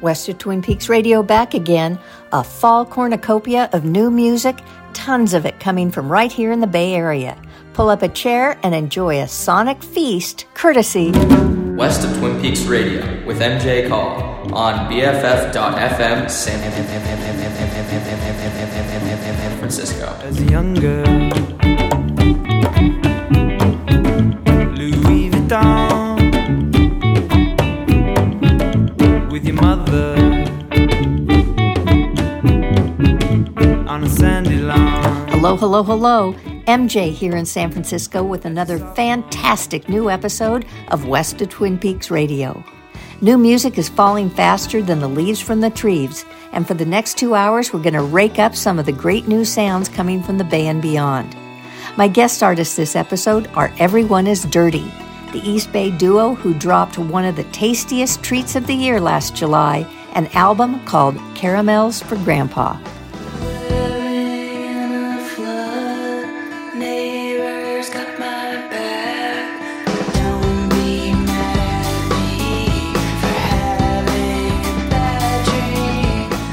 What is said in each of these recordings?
West of Twin Peaks Radio back again. A fall cornucopia of new music, tons of it coming from right here in the Bay Area. Pull up a chair and enjoy a sonic feast courtesy West of Twin Peaks Radio with MJ Call on BFF.FM San Francisco. As a young girl, Hello, hello, hello. MJ here in San Francisco with another fantastic new episode of West of Twin Peaks Radio. New music is falling faster than the leaves from the trees, and for the next two hours, we're going to rake up some of the great new sounds coming from the Bay and beyond. My guest artists this episode are Everyone is Dirty, the East Bay duo who dropped one of the tastiest treats of the year last July, an album called Caramels for Grandpa.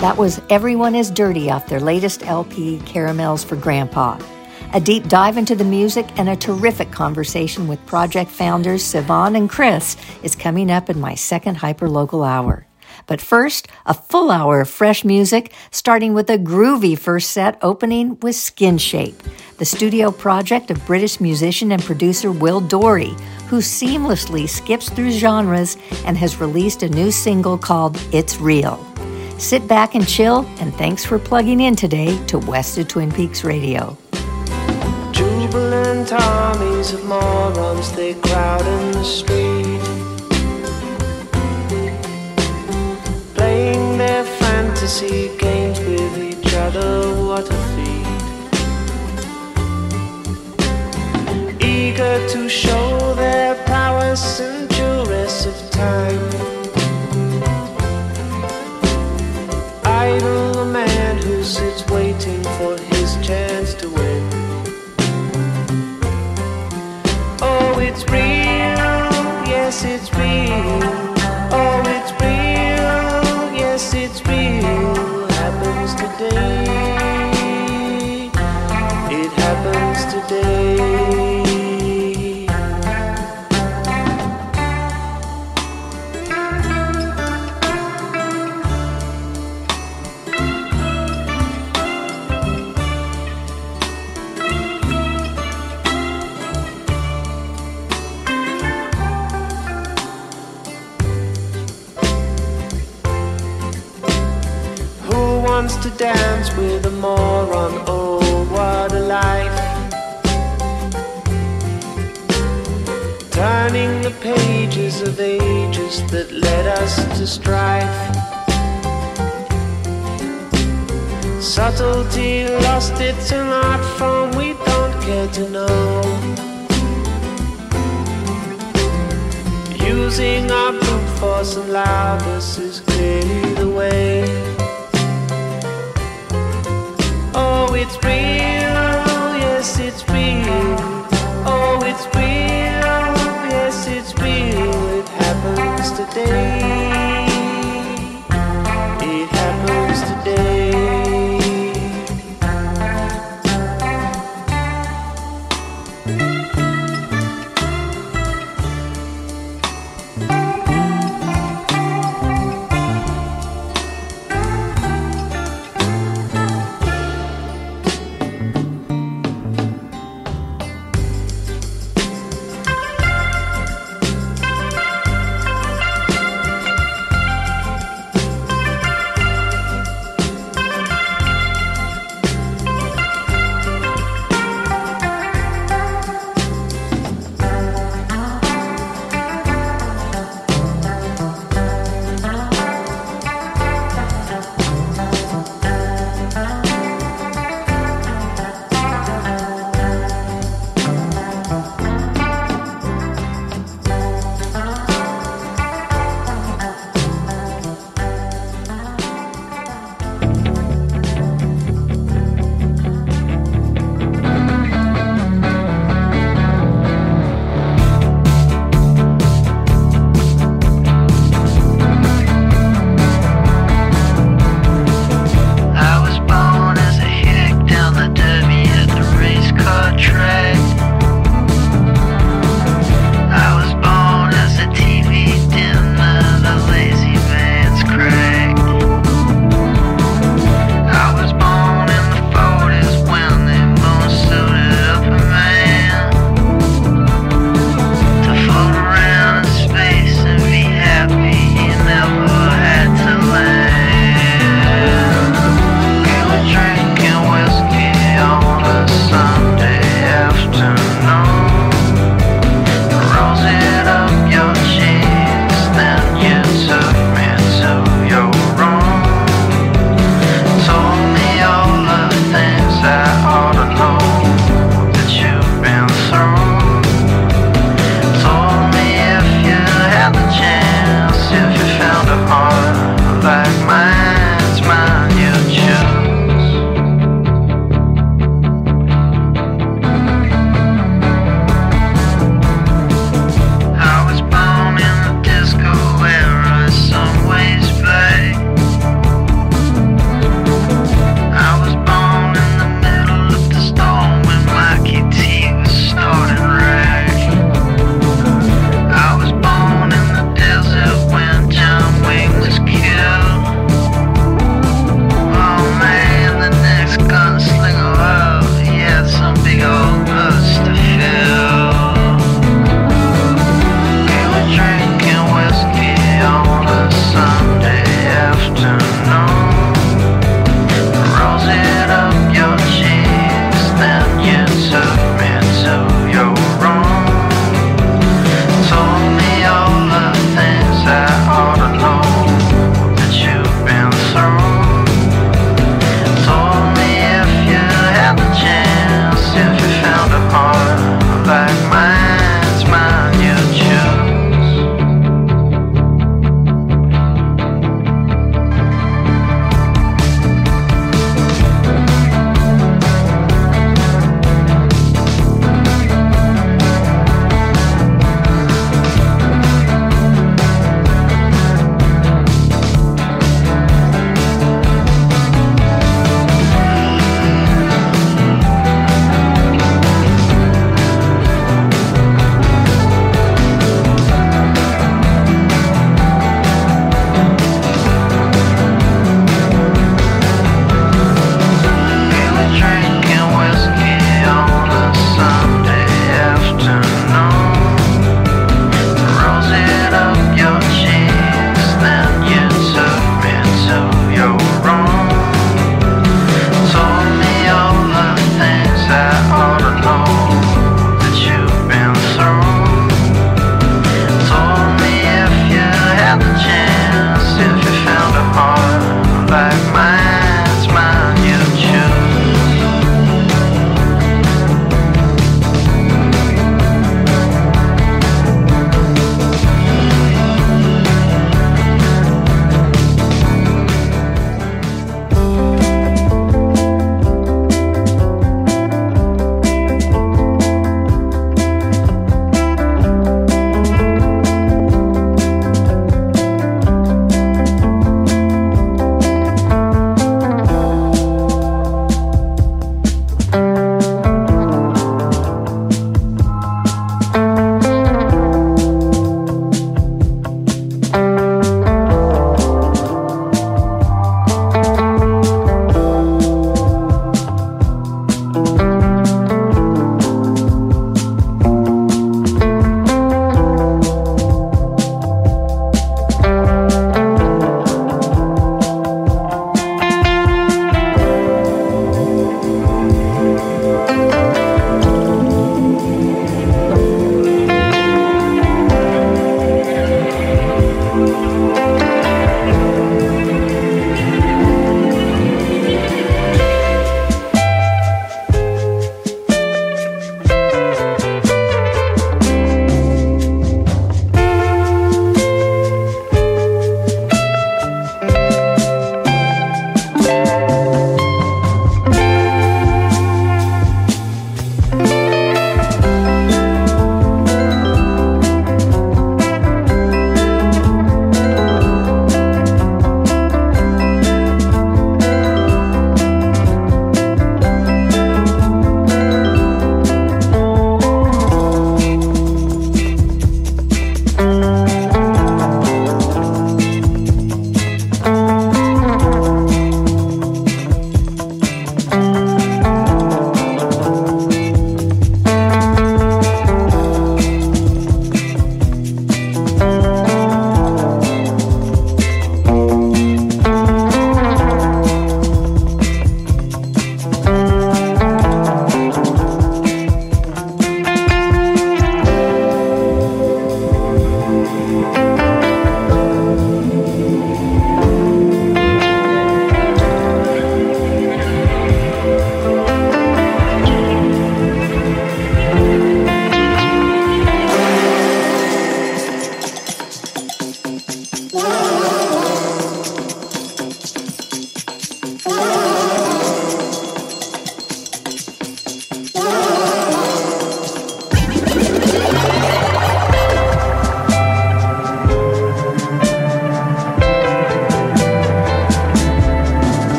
That was Everyone is Dirty off their latest LP, Caramels for Grandpa. A deep dive into the music and a terrific conversation with project founders Sivan and Chris is coming up in my second hyperlocal hour. But first, a full hour of fresh music, starting with a groovy first set opening with Skin Shape, the studio project of British musician and producer Will Dorey, who seamlessly skips through genres and has released a new single called It's Real. Sit back and chill, and thanks for plugging in today to West of Twin Peaks Radio jubilant armies of morons, they crowd in the street. Playing their fantasy games with each other, what a feat. Eager to show their of time. Idle the man who sits waiting for his chance to win. Oh, it's real, yes, it's real. Oh, it's real, yes, it's real. Happens today. It happens today. Dance with a moron. Oh, what a life! Turning the pages of ages that led us to strife. Subtlety lost its art form, we don't care to know. Using our brute force and loudness is clearly the way. Oh, it's real, yes, it's real. Oh, it's real, yes, it's real. It happens today.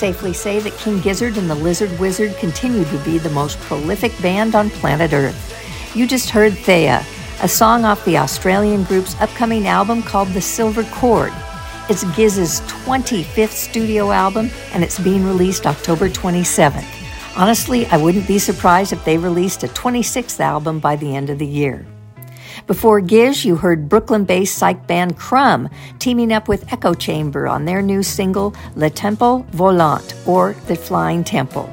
Safely say that King Gizzard and the Lizard Wizard continue to be the most prolific band on planet Earth. You just heard Theia, a song off the Australian group's upcoming album called The Silver Cord. It's Giz's 25th studio album, and it's being released October 27th. Honestly, I wouldn't be surprised if they released a 26th album by the end of the year. Before Giz, you heard Brooklyn based psych band Crumb teaming up with Echo Chamber on their new single Le Temple Volant, or The Flying Temple.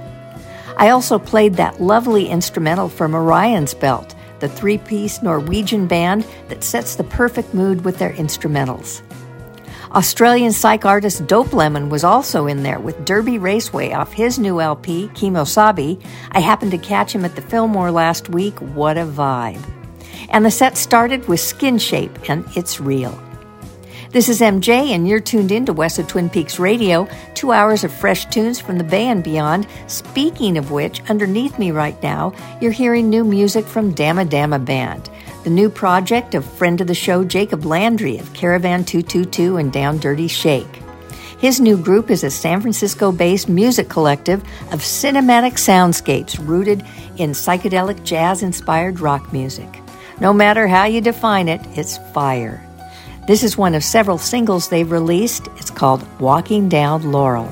I also played that lovely instrumental from Orion's Belt, the three piece Norwegian band that sets the perfect mood with their instrumentals. Australian psych artist Dope Lemon was also in there with Derby Raceway off his new LP, Kimosabi. I happened to catch him at the Fillmore last week. What a vibe! And the set started with Skin Shape and It's Real. This is MJ, and you're tuned in to West of Twin Peaks Radio, two hours of fresh tunes from the Bay and beyond. Speaking of which, underneath me right now, you're hearing new music from Damma Damma Band, the new project of friend of the show Jacob Landry of Caravan 222 and Down Dirty Shake. His new group is a San Francisco based music collective of cinematic soundscapes rooted in psychedelic jazz inspired rock music. No matter how you define it, it's fire. This is one of several singles they've released. It's called Walking Down Laurel.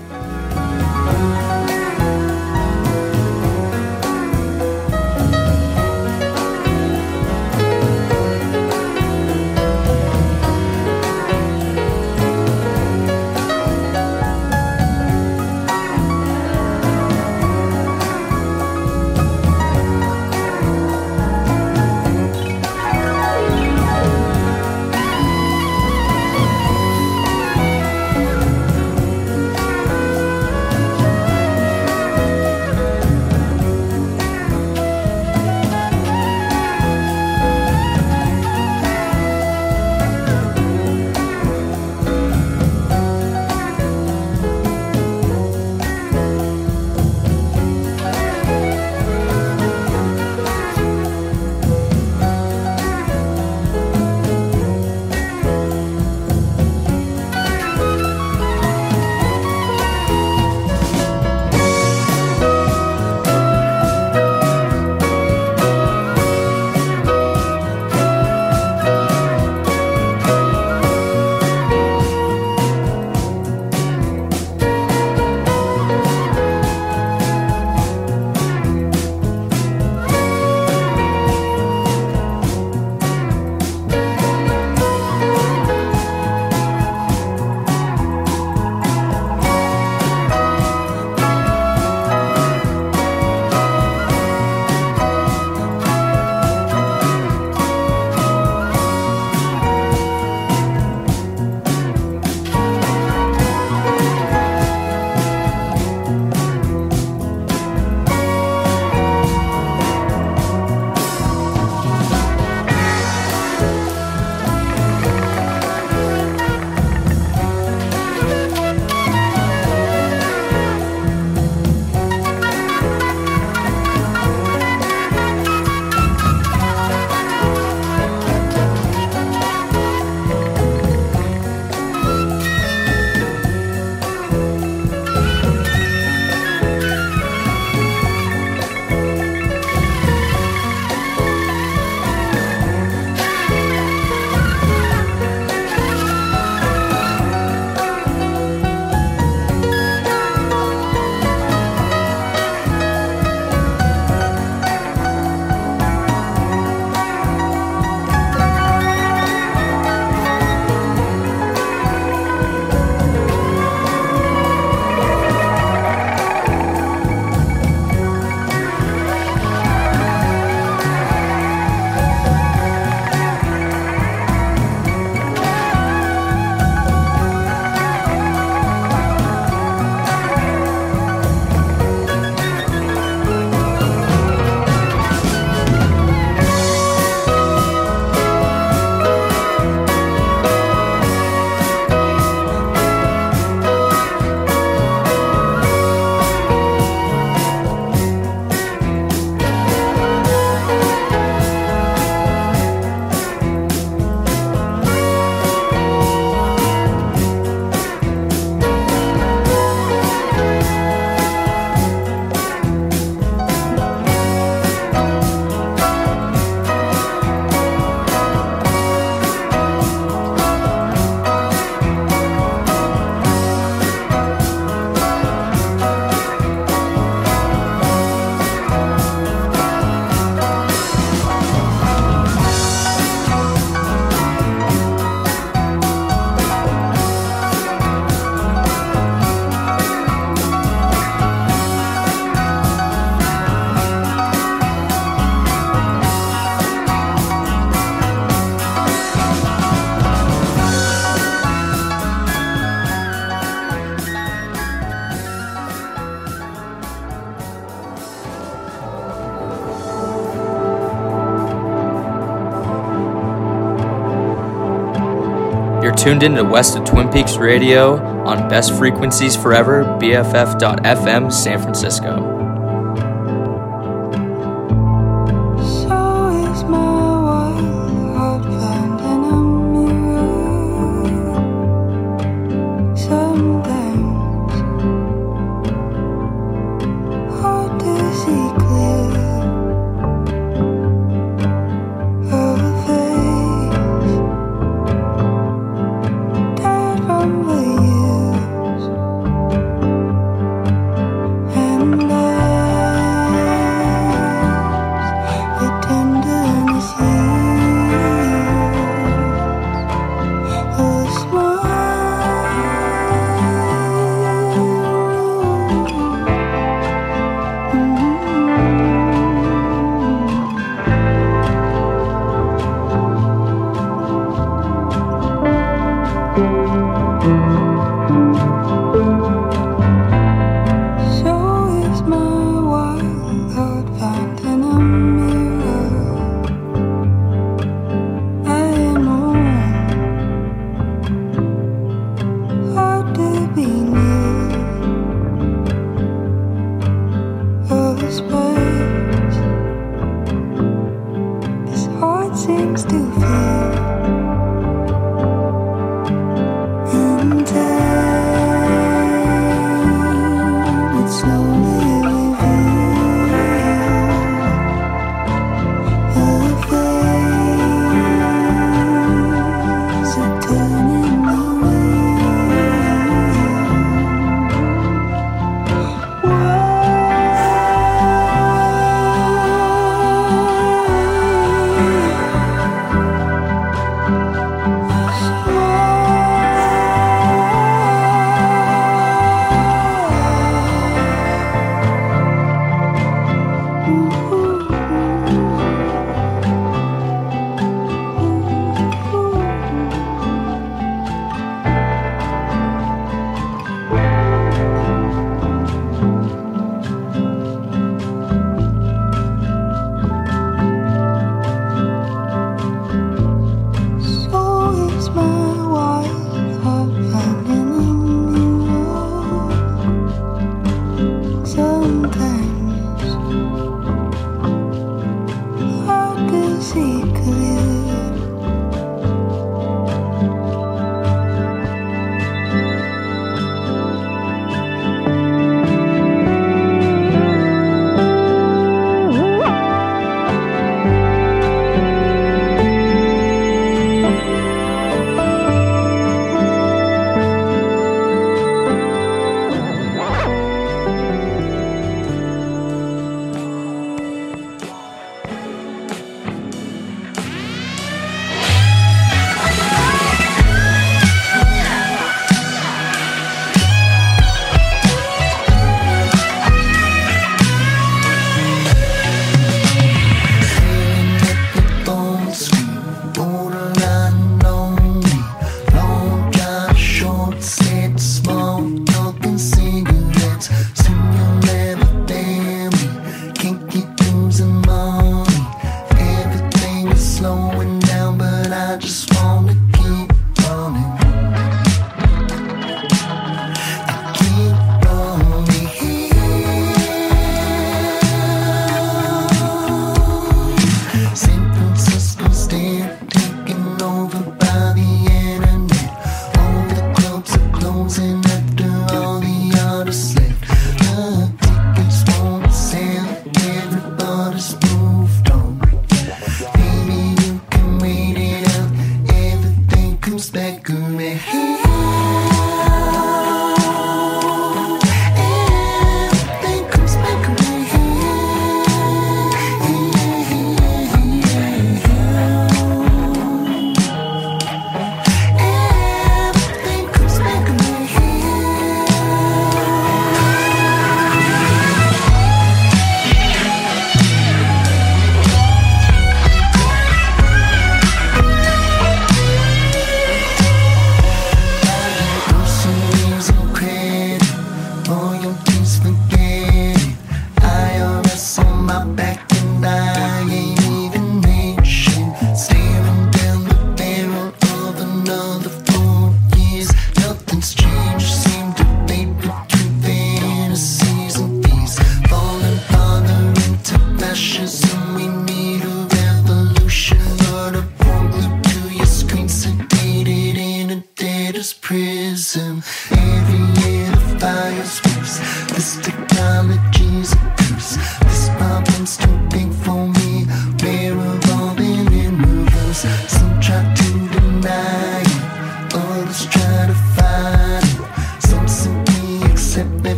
Tuned in to West of Twin Peaks Radio on Best Frequencies Forever, BFF.FM, San Francisco.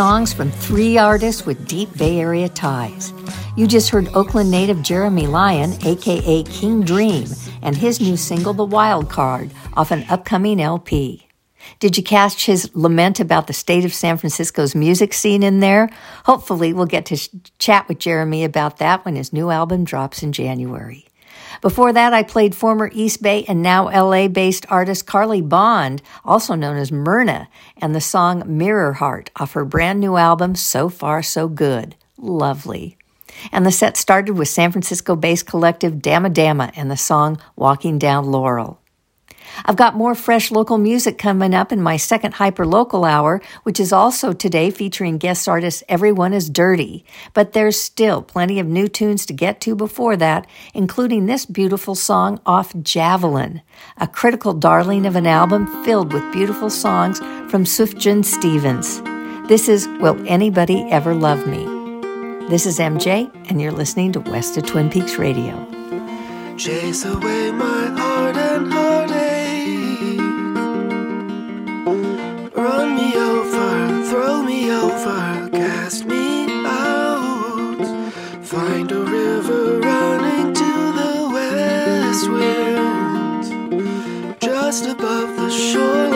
Songs from three artists with deep Bay Area ties. You just heard Oakland native Jeremy Lyon, aka King Dream, and his new single, The Wild Card, off an upcoming LP. Did you catch his lament about the state of San Francisco's music scene in there? Hopefully, we'll get to sh- chat with Jeremy about that when his new album drops in January. Before that, I played former East Bay and now LA based artist Carly Bond, also known as Myrna, and the song Mirror Heart off her brand new album, So Far So Good. Lovely. And the set started with San Francisco based collective Dama Dama and the song Walking Down Laurel. I've got more fresh local music coming up in my second hyper local hour, which is also today featuring guest artist Everyone is Dirty. But there's still plenty of new tunes to get to before that, including this beautiful song off Javelin, a critical darling of an album filled with beautiful songs from Sufjan Stevens. This is Will Anybody Ever Love Me? This is MJ, and you're listening to West of Twin Peaks Radio. Chase away my heart above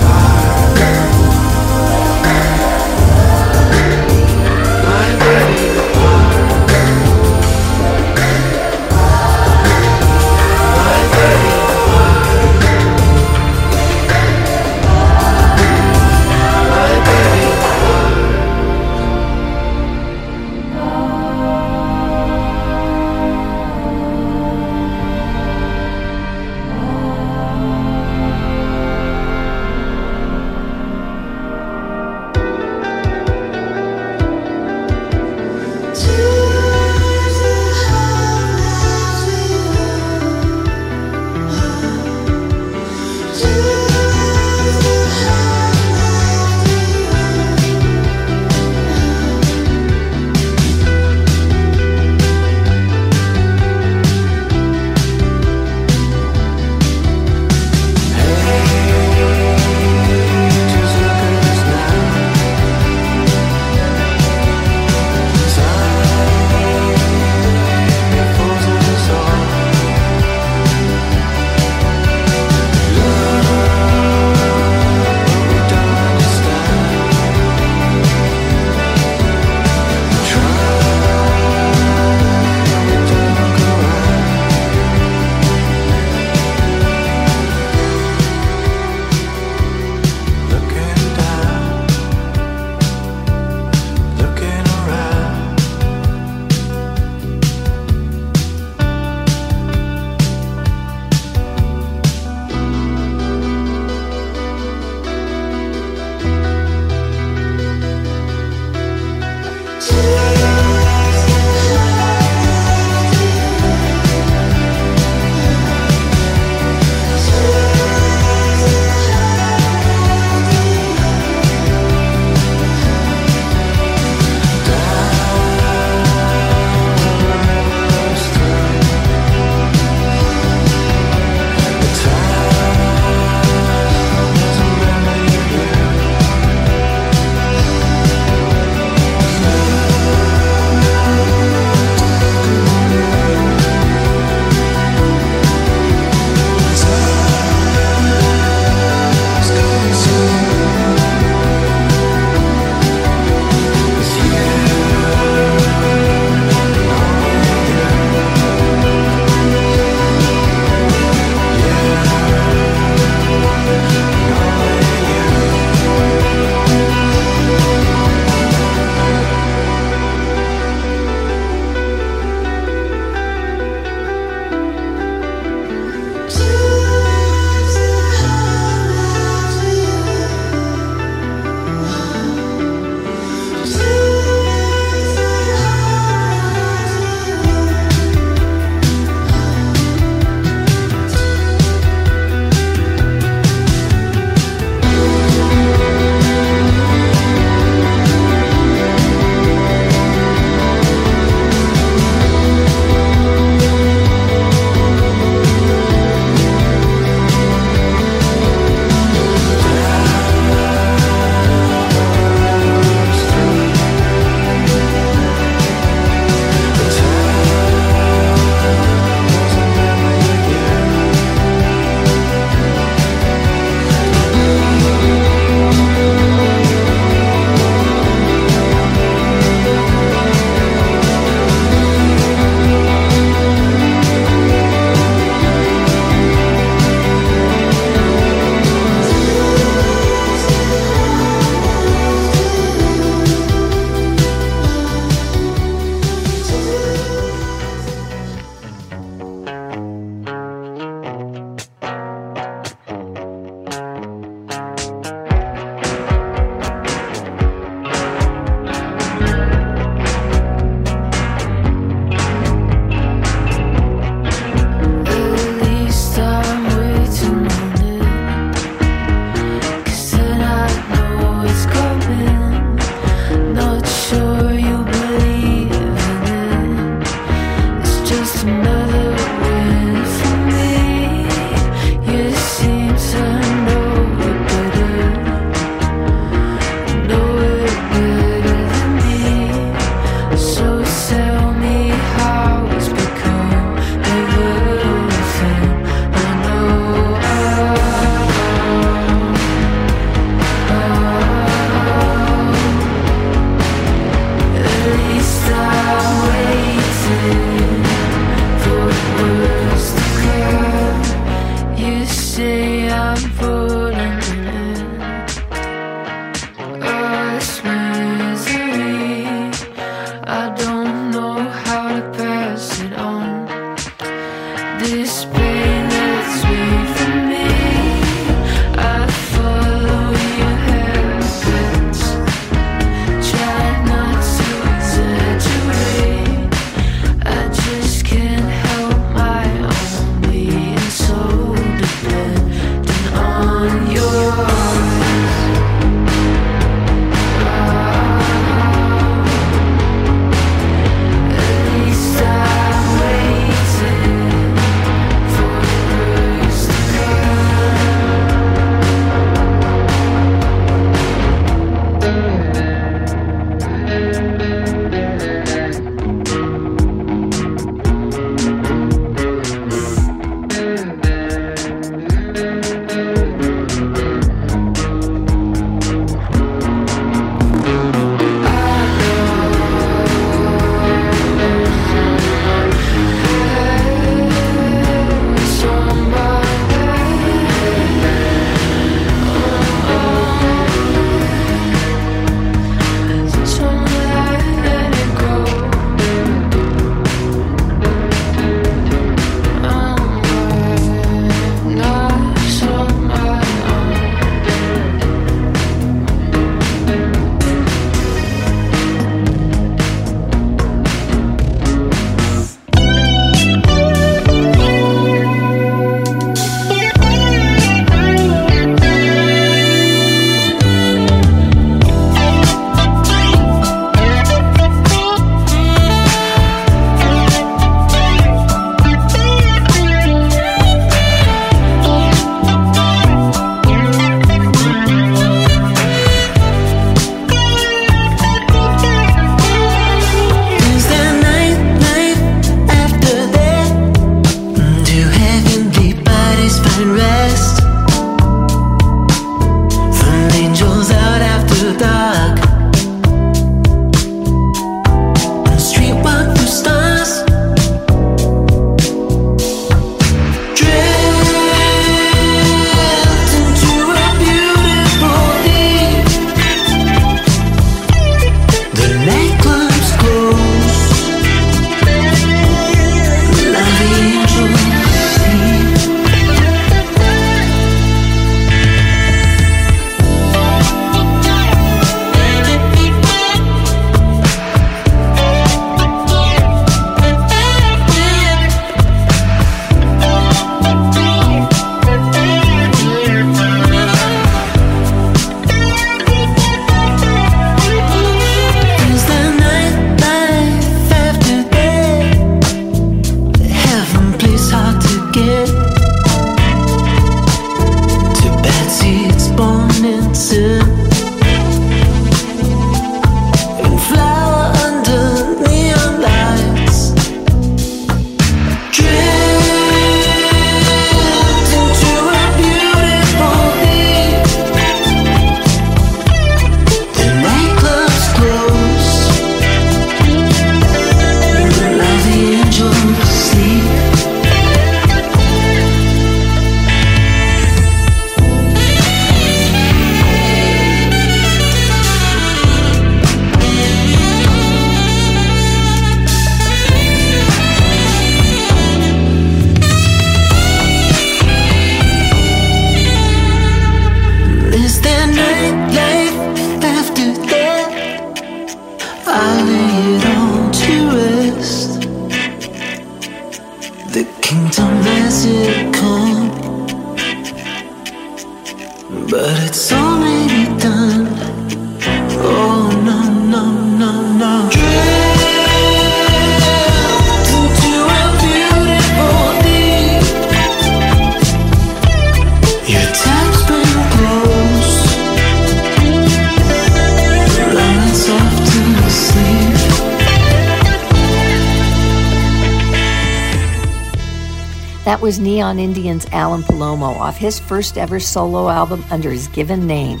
Indian's Alan Palomo off his first ever solo album under his given name.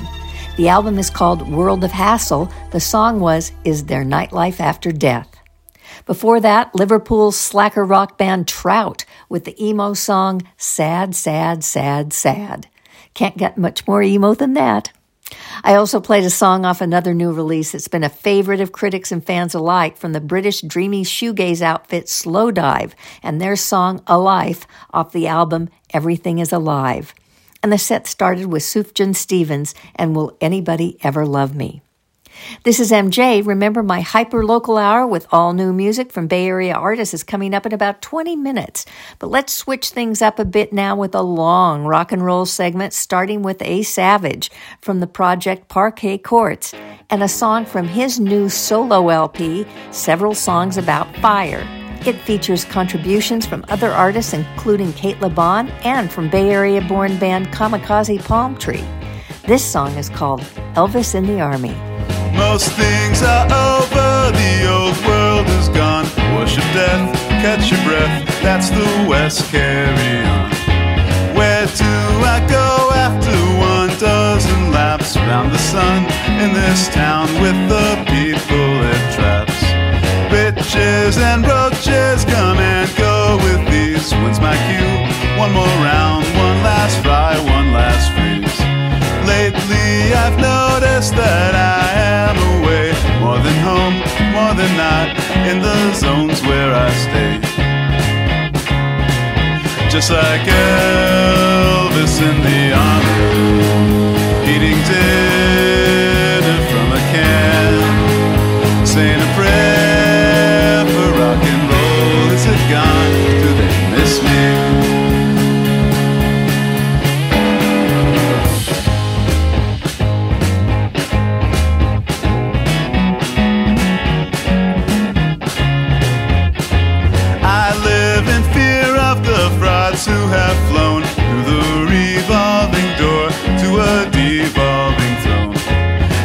The album is called World of Hassle. The song was Is There Nightlife After Death? Before that, Liverpool's slacker rock band Trout with the emo song Sad, Sad, Sad, Sad. Can't get much more emo than that. I also played a song off another new release that's been a favorite of critics and fans alike from the British dreamy shoegaze outfit Slowdive and their song Alife off the album Everything is Alive. And the set started with Sufjan Stevens and Will Anybody Ever Love Me? This is MJ. Remember, my hyper local hour with all new music from Bay Area artists is coming up in about 20 minutes. But let's switch things up a bit now with a long rock and roll segment starting with A Savage from the project Parquet Courts and a song from his new solo LP, Several Songs About Fire. It features contributions from other artists, including Cate Le Bon and from Bay Area born band Kamikaze Palm Tree. This song is called Elvis in the Army. Most things are over, the old world is gone. Worship death, catch your breath, that's the West, carry on. Where do I go after one dozen laps around the sun in this town with the people it traps? Bitches and roaches come and go with these. When's my cue? One more round, one last fry, one last freeze. Lately I've noticed that I am away. More than home, more than not in the zones where I stay. Just like Elvis in the army, eating dinner from a can, saying a prayer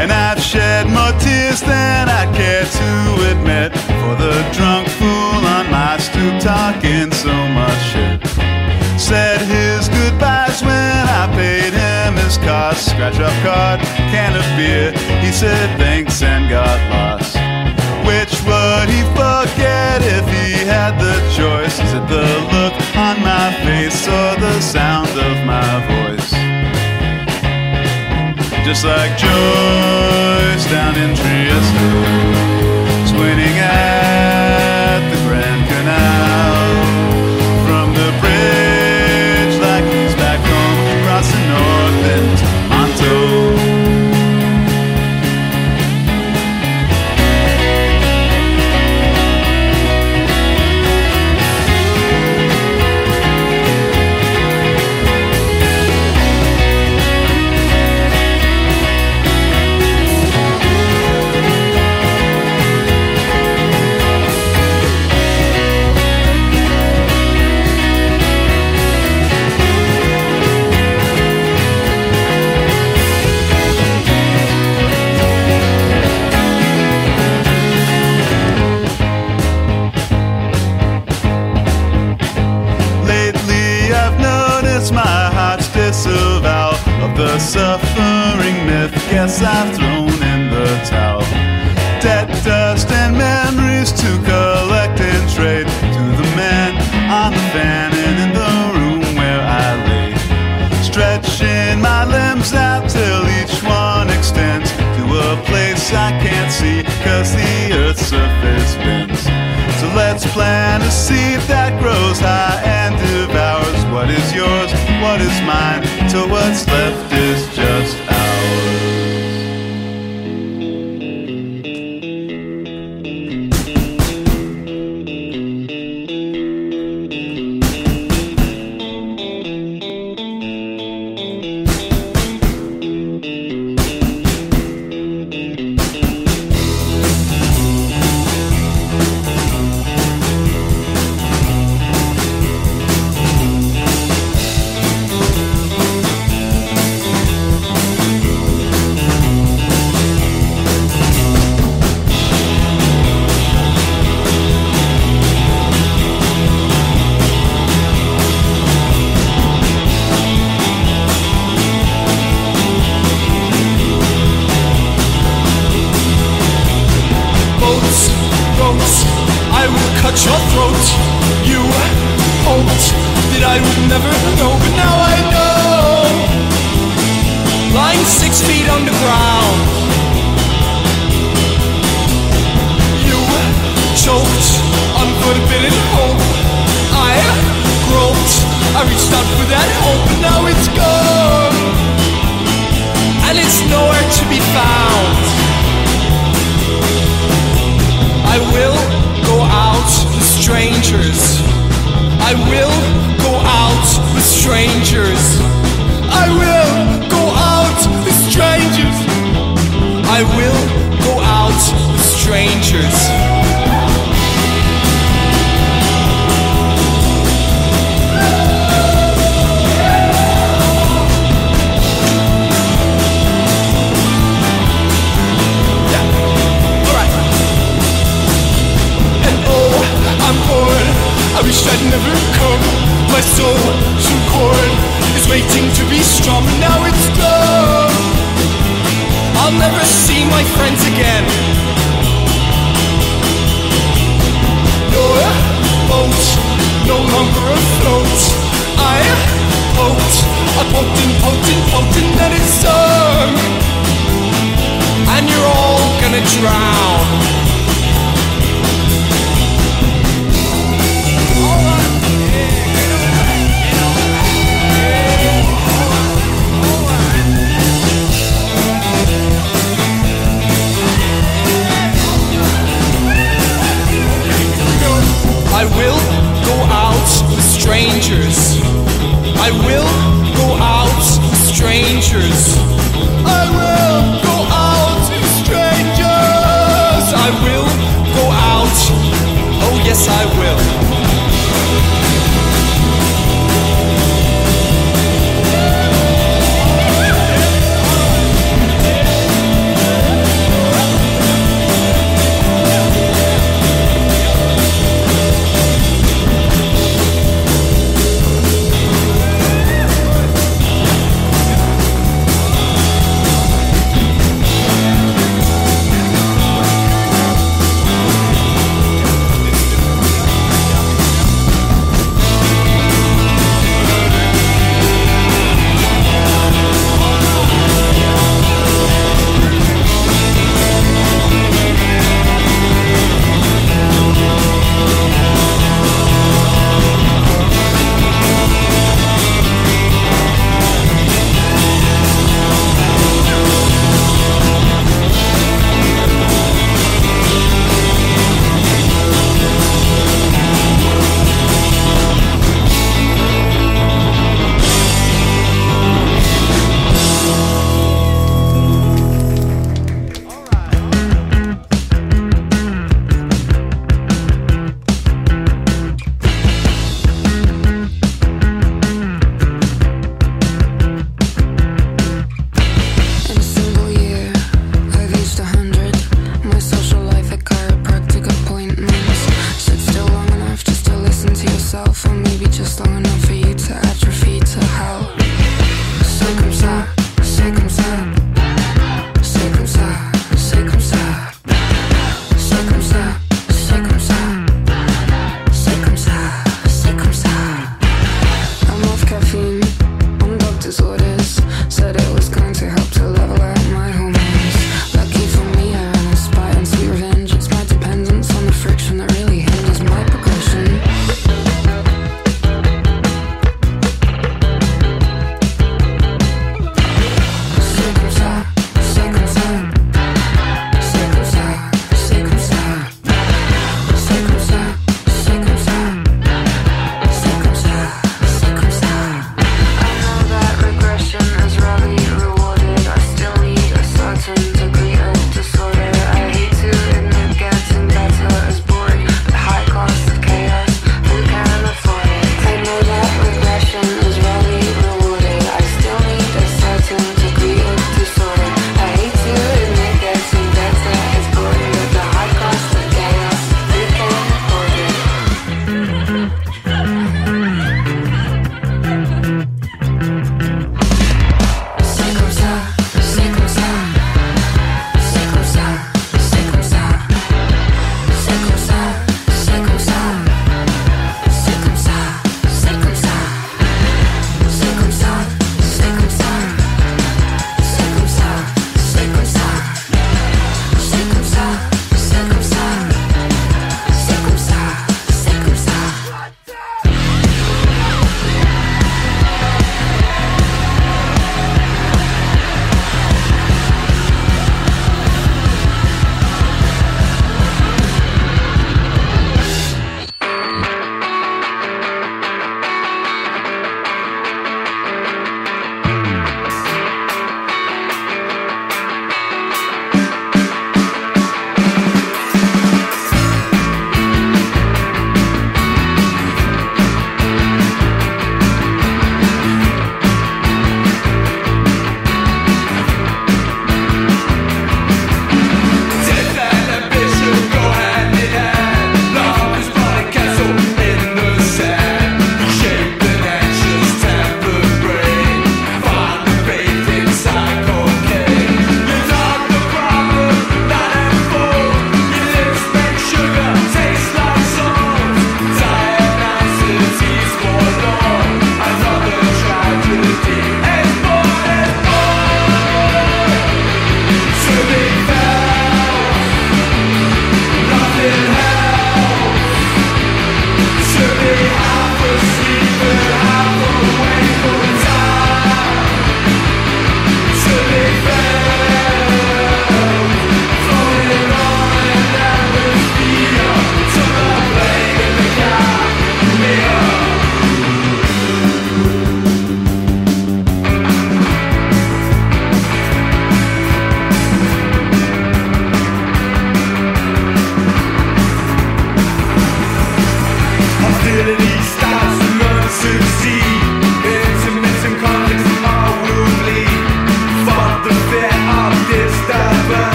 And I've shed more tears than I care to admit for the drunk fool on my stoop talking so much shit. Said his goodbyes when I paid him his cost. Scratch off card, can of beer. He said thanks and got lost. Which would he forget if he had the choice? Is it the look on my face or the sound of my voice? Just like Joyce down in Trieste, swinging at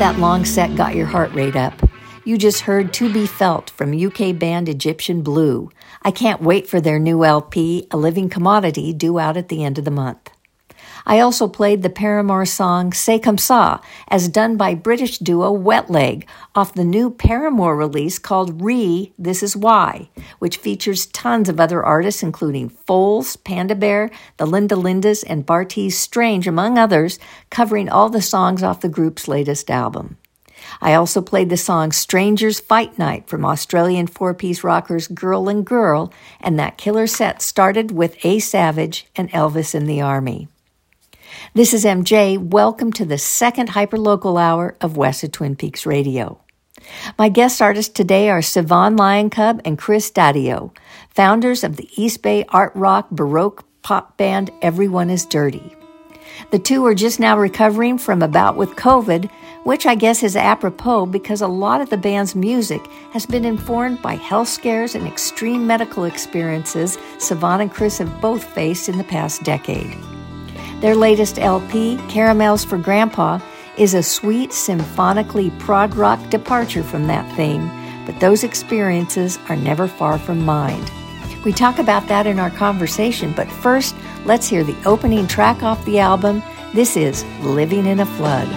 that long set got your heart rate up. You just heard To Be Felt from UK band Egyptian Blue. I can't wait for their new LP, A Living Commodity, due out at the end of the month. I also played the Paramore song C'est Comme Ça, as done by British duo Wet Leg, off the new Paramore release called Re This Is Why, which features tons of other artists including Foals, Panda Bear, the Linda Lindas, and Bartees Strange, among others, covering all the songs off the group's latest album. I also played the song Strangers Fight Night from Australian four piece rockers Girl and Girl, and that killer set started with A Savage and Elvis in the Army. This is MJ. Welcome to the second hyperlocal hour of West of Twin Peaks Radio. My guest artists today are Sivan Lioncub and Chris Daddio, founders of the East Bay art rock baroque pop band Everyone is Dirty. The two are just now recovering from a bout with COVID, which I guess is apropos because a lot of the band's music has been informed by health scares and extreme medical experiences Sivan and Chris have both faced in the past decade. Their latest LP, Caramels for Grandpa, is a sweet, symphonically prog rock departure from that theme, but those experiences are never far from mind. We talk about that in our conversation, but first, let's hear the opening track off the album. This is Living in a Flood.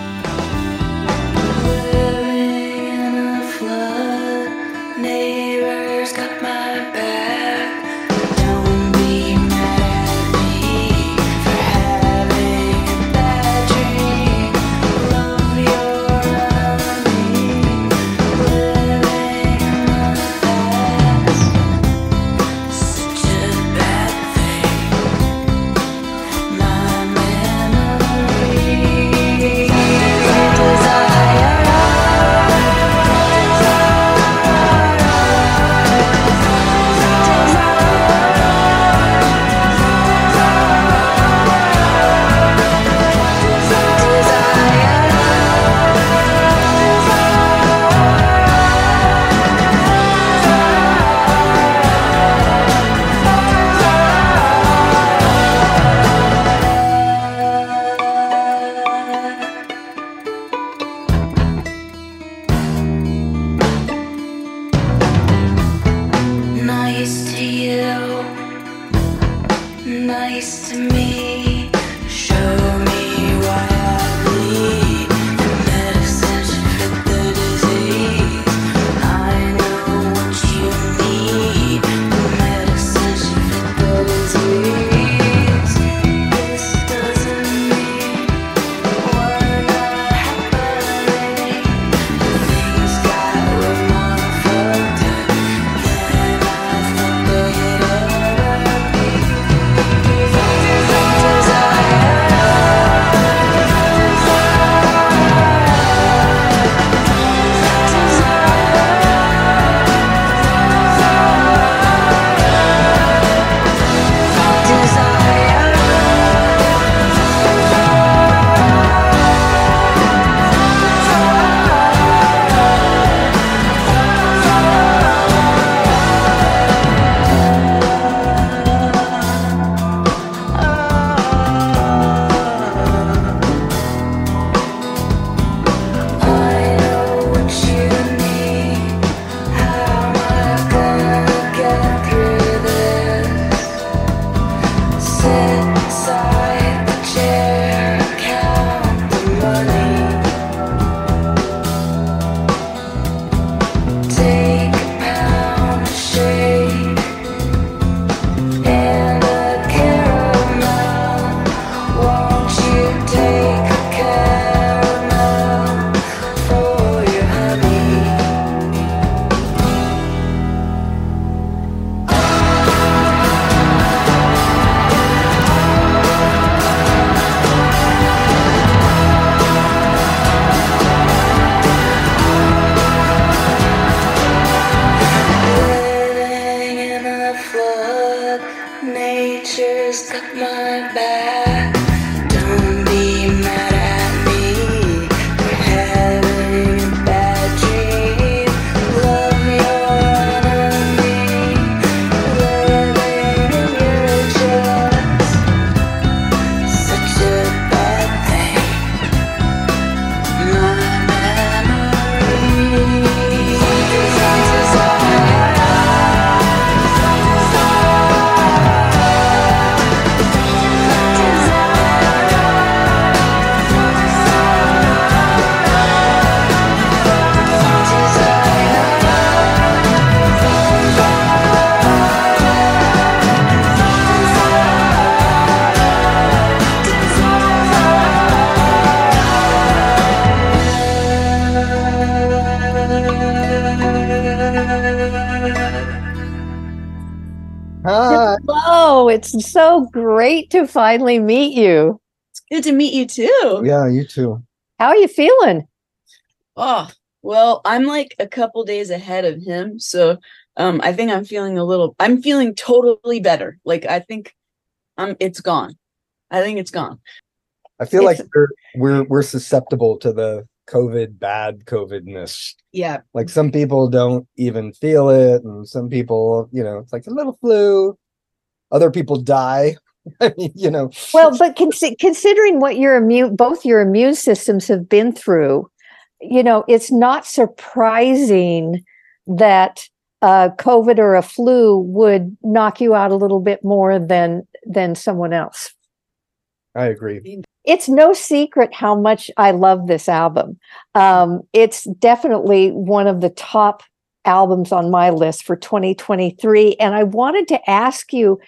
It's so great to finally meet you. It's good to meet you too. Yeah, you too. How are you feeling? Oh, well, I'm like a couple days ahead of him, so um I think I'm feeling a little I'm feeling totally better. Like I think um it's gone. I think it's gone. I feel like we're we're we're susceptible to the COVID bad COVIDness. Yeah. Like some people don't even feel it, and some people, you know, it's like a little flu. Other people die. I mean, you know, Well, but consi- considering what your immune, both your immune systems have been through, you know, it's not surprising that uh, COVID or a flu would knock you out a little bit more than than someone else. I agree. It's no secret how much I love this album. Um, it's definitely one of the top albums on my list for 2023. And I wanted to ask you,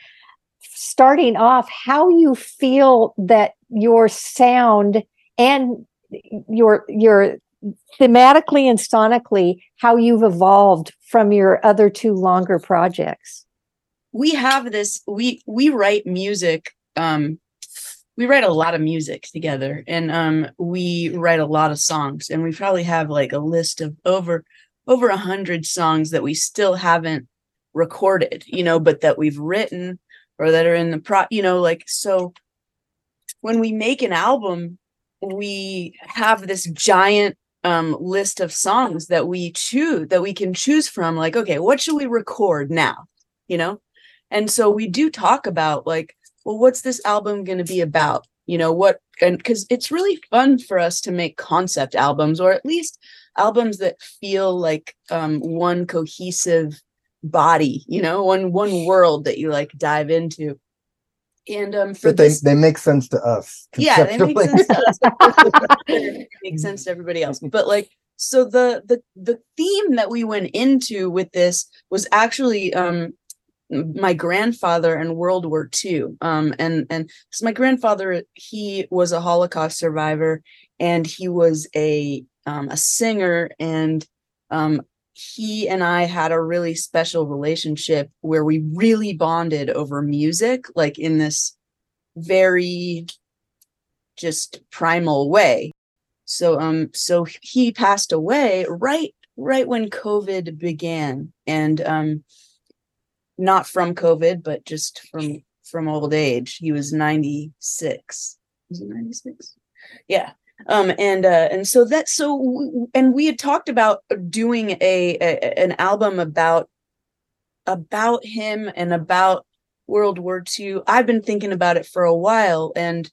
starting off, how you feel that your sound and your your thematically and sonically how you've evolved from your other two longer projects. We have this we we write music um we write a lot of music together and um we write a lot of songs and we probably have like a list of over over a hundred songs that we still haven't recorded, you know, but that we've written or that are in the pro you know, like so when we make an album, we have this giant um list of songs that we choose that we can choose from like okay what should we record now? You know? And so we do talk about like well what's this album going to be about? You know what and because it's really fun for us to make concept albums or at least albums that feel like um one cohesive body you know one one world that you like dive into. And um for But they this they make sense to us. yeah they make sense to us. Sense to everybody else. But like so the the the theme that we went into with this was actually um my grandfather in world war ii um and and so my grandfather he was a holocaust survivor and he was a um a singer and um he and I had a really special relationship where we really bonded over music, like in this very just primal way. So um so he passed away right right when COVID began and um not from COVID but just from from old age. He was 96. Was he 96? Yeah. Um and uh and so that so and we had talked about doing a, a an album about about him and about World War II. I've been thinking about it for a while and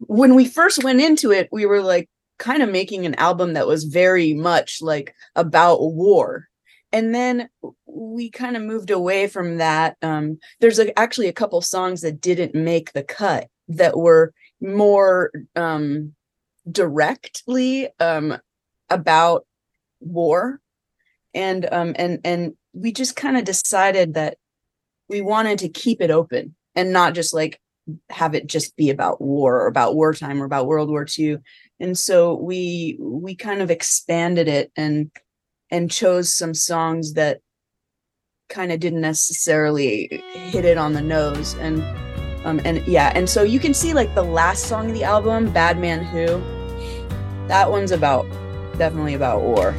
when we first went into it, we were like kind of making an album that was very much like about war. And then we kind of moved away from that. Um, there's a, actually a couple songs that didn't make the cut that were more um, directly um, about war, and um, and and we just kind of decided that we wanted to keep it open and not just like have it just be about war or about wartime or about World War II. And so we we kind of expanded it and and chose some songs that kind of didn't necessarily hit it on the nose and um and yeah and so you can see like the last song of the album bad man who that one's about definitely about war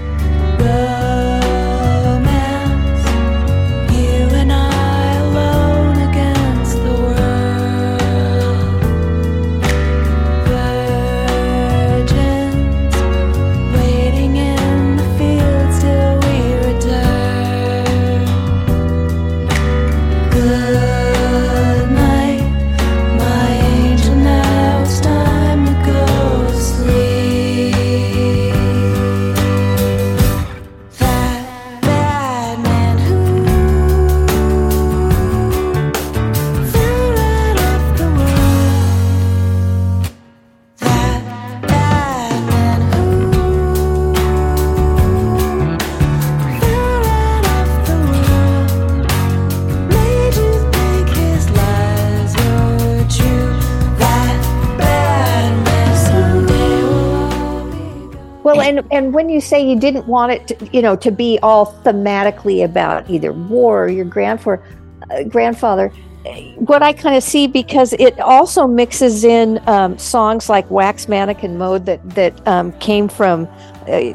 and when you say you didn't want it, to, you know, to be all thematically about either war or your grandfather, uh, grandfather, eh, what I kind of see because it also mixes in um, songs like "Wax Mannequin Mode" that that um, came from uh,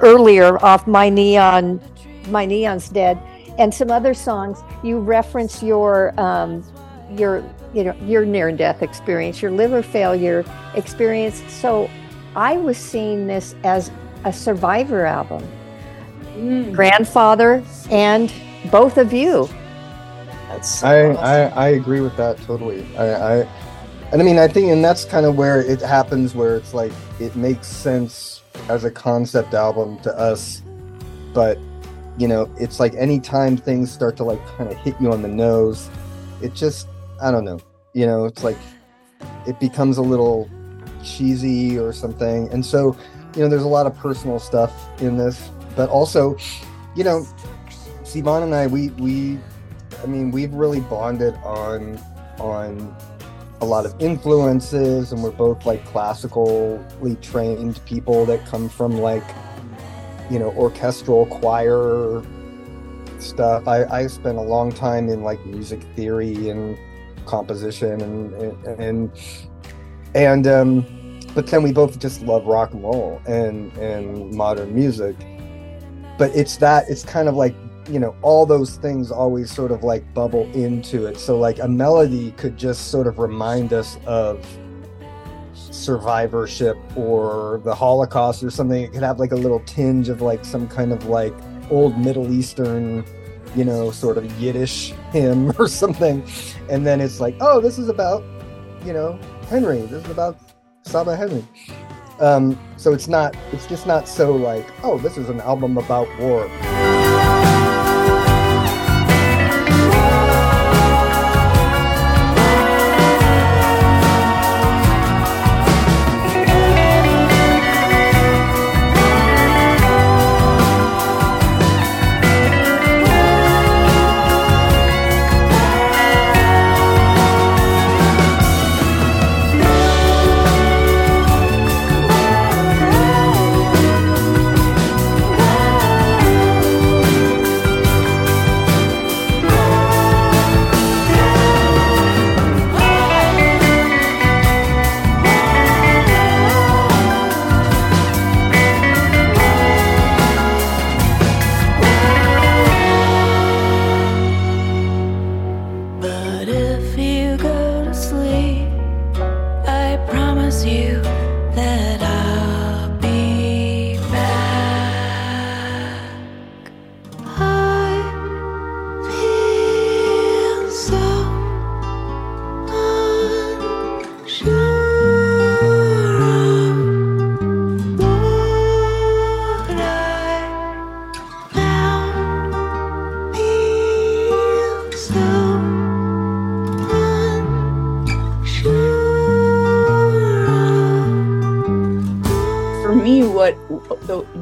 earlier off "My Neon," "My Neon's Dead," and some other songs. You reference your um, your you know your near death experience, your liver failure experience. So I was seeing this as a survivor album, mm. grandfather, and both of you. That's I, I I agree with that totally. I, I and I mean I think and that's kind of where it happens where it's like it makes sense as a concept album to us, but you know it's like anytime things start to like kind of hit you on the nose, it just I don't know. You know it's like it becomes a little cheesy or something, and so you know there's a lot of personal stuff in this, but also you know Sivan and I we we I mean, we've really bonded on on a lot of influences, and we're both like classically trained people that come from like you know orchestral choir stuff. I I spent a long time in like music theory and composition and and and, and um, but then we both just love rock and roll and and modern music. But it's that it's kind of like you know all those things always sort of like bubble into it. So like a melody could just sort of remind us of survivorship or the holocaust or something. It could have like a little tinge of like some kind of like old middle eastern you know sort of yiddish hymn or something. And then it's like oh this is about you know henry. This is about saba henry um so it's not it's just not so like oh this is an album about war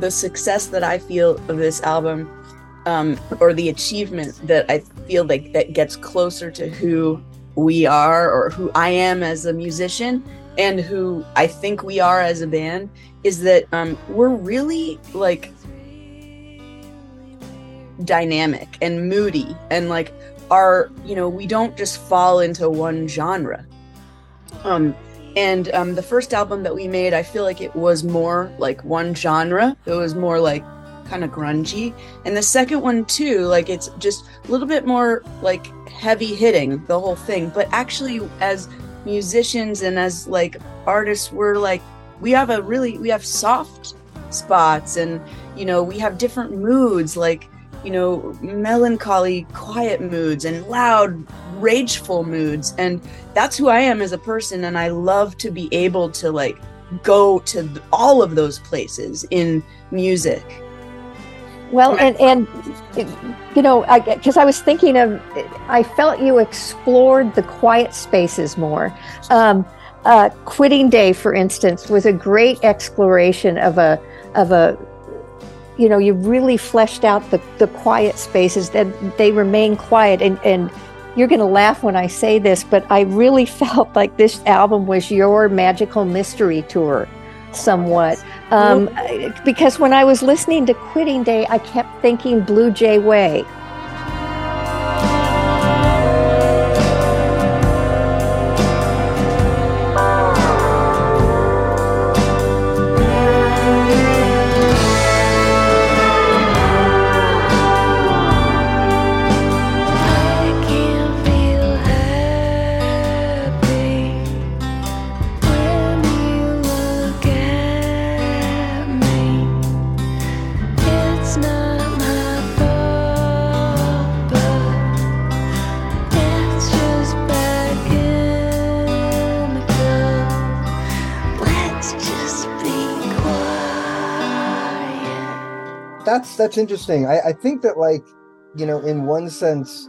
the, success that i feel of this album um, or the achievement that i feel like that gets closer to who we are or who i am as a musician and who i think we are as a band is that um, we're really like dynamic and moody and like our you know we don't just fall into one genre. Um and um the first album that we made i feel like it was more like one genre. It was more like kind of grungy. And the second one too like it's just a little bit more like heavy hitting the whole thing. But actually as musicians and as like artists we're like we have a really we have soft spots and you know we have different moods. Like you know melancholy quiet moods and loud rageful moods. And that's who i am as a person. And i love to be able to like go to all of those places in music. Well, and and you know, because I, was thinking of, I felt you explored the quiet spaces more. Um, uh, Quitting Day, for instance, was a great exploration of a of a, you know, you really fleshed out the the quiet spaces that they remain quiet and and. You're going to laugh when I say this, but I really felt like this album was your magical mystery tour, somewhat. Um, because when I was listening to Quitting Day, I kept thinking Blue Jay Way. That's interesting. I, I think that like, you know, in one sense,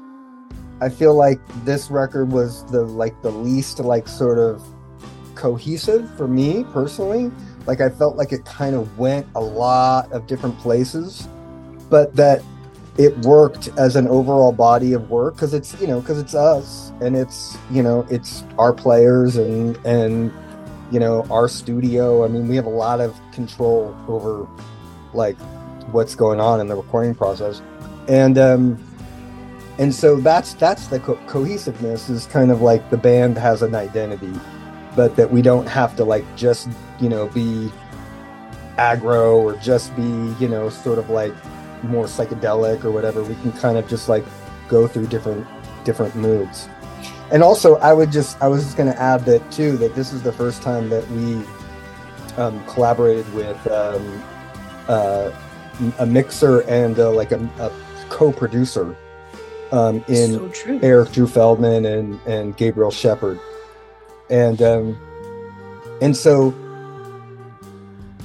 I feel like this record was the like the least like sort of cohesive for me personally. Like I felt like it kind of went a lot of different places, but that it worked as an overall body of work because it's you know because it's us and it's you know it's our players and and you know our studio. I mean we have a lot of control over like what's going on in the recording process, and um and so that's that's the co- cohesiveness is kind of like the band has an identity but that we don't have to like just you know be aggro or just be you know sort of like more psychedelic or whatever. We can kind of just like go through different different moods. And also i would just i was just going to add that too that this is the first time that we um, collaborated with um, uh, a mixer and uh, like a, a co-producer um, in so. Eric Drew Feldman and and Gabriel Shepard, and um, and so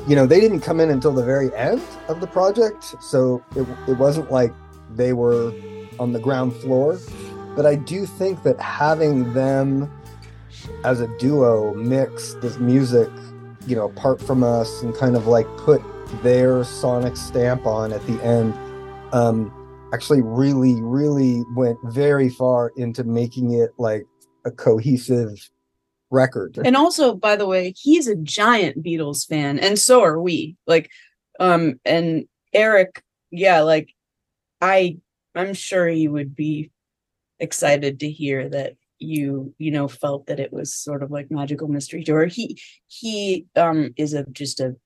you know they didn't come in until the very end of the project, so it it wasn't like they were on the ground floor, but I do think that having them as a duo mix this music, you know, apart from us and kind of like put their sonic stamp on at the end. Um, actually really really went very far into making it like a cohesive record And also, by the way, he's a giant Beatles fan, and so are we. Like, um, and Eric, yeah, like I I'm sure he would be excited to hear that you you know felt that it was sort of like magical mystery tour. He he um is a just a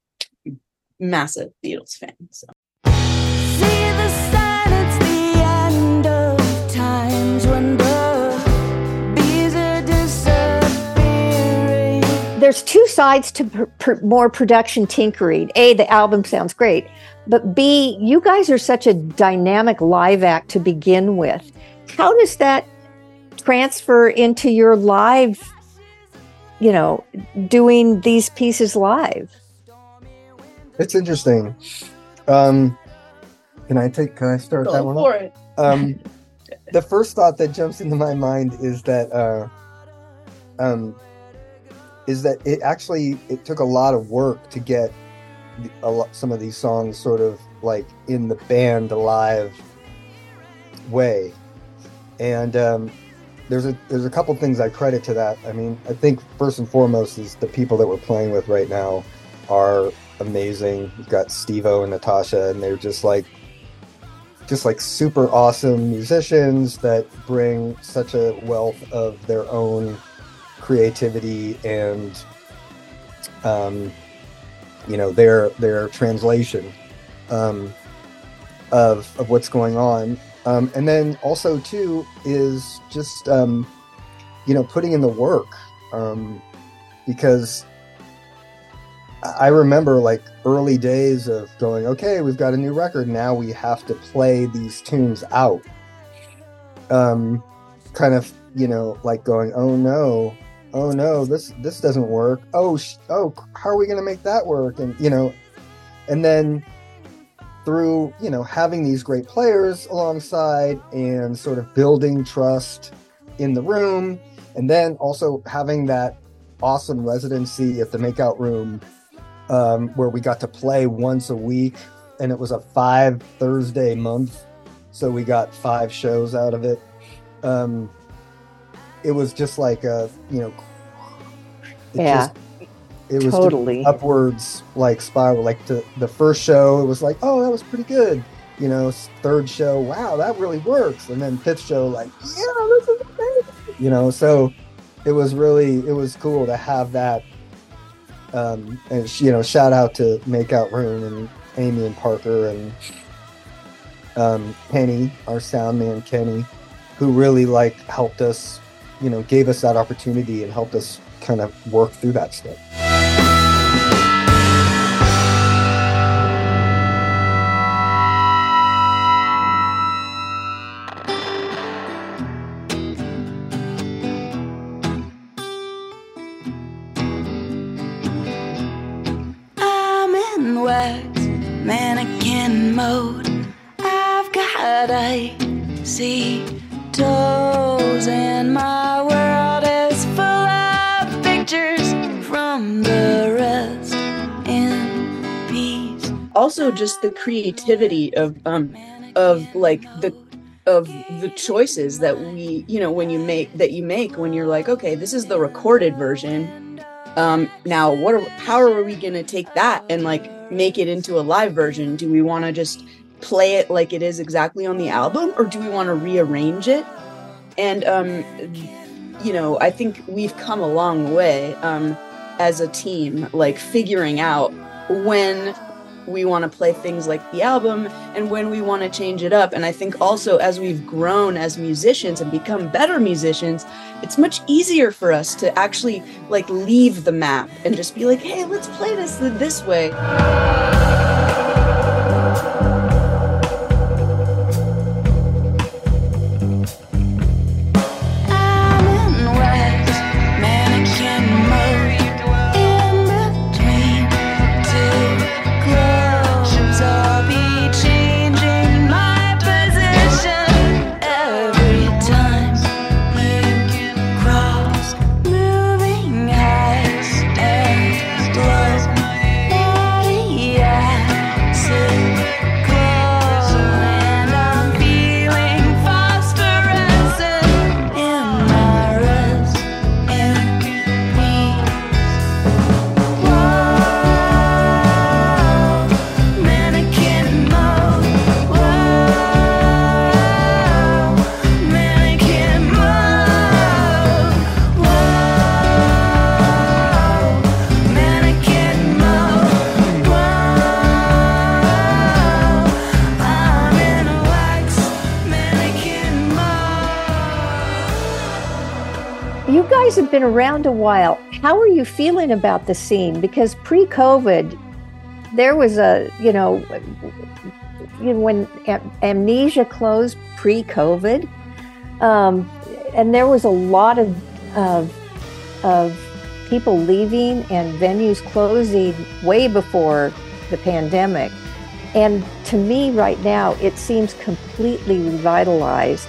massive Beatles fan. So See the sign, it's the end of times when the bees are disappearing. there's two sides to pr- pr- more production tinkering. A, the album sounds great, but B, you guys are such a dynamic live act to begin with. How does that transfer into your live, you know, doing these pieces live? It's interesting. Um can i take can i start that go one for it. um the first thought that jumps into my mind is that uh um is that it actually it took a lot of work to get a lot, some of these songs sort of like in the band alive way. And um there's a there's a couple things i credit to that. I mean i think first and foremost is the people that we're playing with right now are amazing. You've got steve-o and natasha and they're just like just like super awesome musicians that bring such a wealth of their own creativity and um, you know their their translation um, of of what's going on. Um, and then also too is just um, you know putting in the work um, because I remember like early days of going, okay, we've got a new record. Now we have to play these tunes out. Um, kind of, you know, like going, oh no, oh no, this this doesn't work. Oh, sh- oh, how are we going to make that work? And you know, and then through you know having these great players alongside and sort of building trust in the room, and then also having that awesome residency at the Makeout Room um, where we got to play once a week, and it was a five Thursday month, so we got five shows out of it. Um, it was just like a you know, it Yeah, just- it was totally. upwards like spiral. Like to the first show, it was like, oh, that was pretty good. You know, third show, wow, that really works, and then fifth show, like, yeah, this is amazing. You know, so it was really it was cool to have that um, and you know, shout out to Makeout Room and Amy and Parker and um, Kenny, our sound man Kenny, who really like helped us, you know, gave us that opportunity and helped us kind of work through that stuff. Just the creativity of um of like the of the choices that we you know when you make that you make when you're like okay this is the recorded version. Um now what are how are we going to take that and like make it into a live version? Do we want to just play it like it is exactly on the album or do we want to rearrange it? And um you know i think we've come a long way um as a team like figuring out when we want to play things like the album and when we want to change it up. And i think also as we've grown as musicians and become better musicians it's much easier for us to actually like leave the map and just be like hey let's play this this way You guys have been around a while. How are you feeling about the scene? Because pre-COVID, there was a you know, you know when Am- Amnesia closed pre-COVID, um, and there was a lot of of of people leaving and venues closing way before the pandemic. And to me, right now, it seems completely revitalized.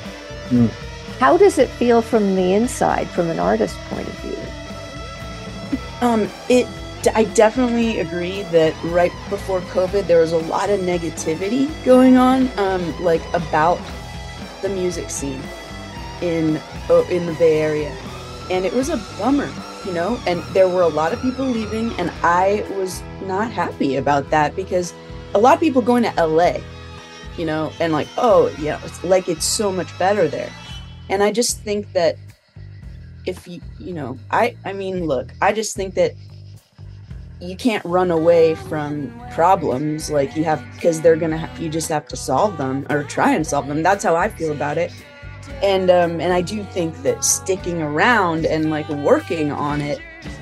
Mm. How does it feel from the inside, from an artist point of view? Um, it. I definitely agree that right before COVID, there was a lot of negativity going on, um, like about the music scene in in the Bay Area, and it was a bummer, you know. And there were a lot of people leaving, and I was not happy about that because a lot of people going to LA, you know, and like, oh, yeah, it's like it's so much better there, and I just think that if you you know i i mean look i just think that you can't run away from problems like you have because they're gonna have you just have to solve them or try and solve them. That's how i feel about it. And um and i do think that sticking around and like working on it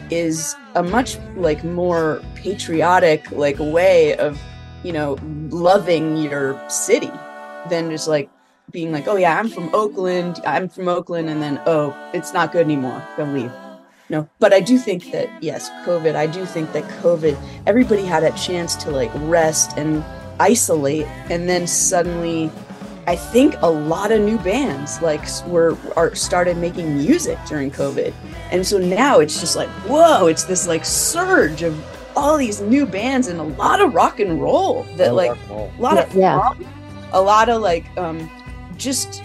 is a much like more patriotic like way of you know loving your city than just like being like, oh yeah, I'm from Oakland, I'm from Oakland, and then oh, it's not good anymore, gonna leave. No, but I do think that yes, COVID. I do think that COVID. Everybody had a chance to like rest and isolate, and then suddenly, I think a lot of new bands like were are started making music during COVID, and so now it's just like whoa, it's this like surge of all these new bands and a lot of rock and roll that like a lot of Yeah. funk, a lot of like um just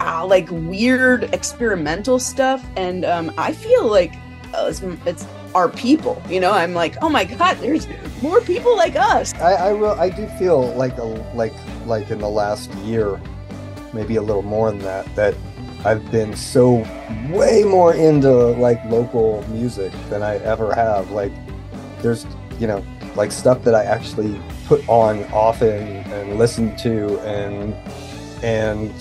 uh, like weird experimental stuff and um i feel like uh, it's, it's our people you know i'm like oh my god there's more people like us I I, will, I do feel like a, like like in the last year, maybe a little more than that, that I've been so way more into like local music than I ever have. Like there's you know like stuff that I actually put on often and listen to and and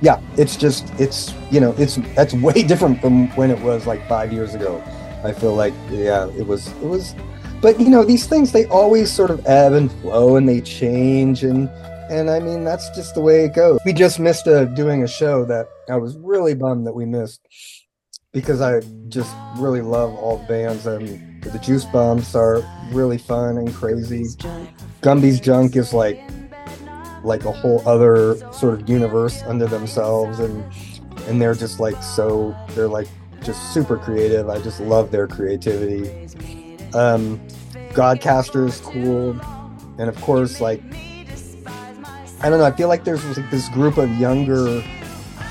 yeah, it's just it's you know it's that's way different from when it was like five years ago. I feel like yeah, it was it was but you know these things they always sort of ebb and flow and they change and and i mean that's just the way it goes we just missed uh, doing a show that i was really bummed that we missed because i just really love all the bands and the juice bombs are really fun and crazy gumby's junk is like like a whole other sort of universe under themselves and and they're just like so they're like just super creative. I just love their creativity. Um godcaster is cool and of course like i don't know i feel like there's like this group of younger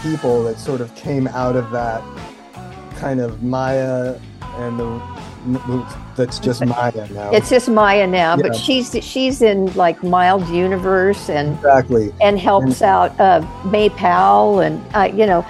people that sort of came out of that kind of maya and the that's just maya now. It's just Maya now, but she's she's in like Mild Universe and exactly. and helps out uh, May Powell and uh, you know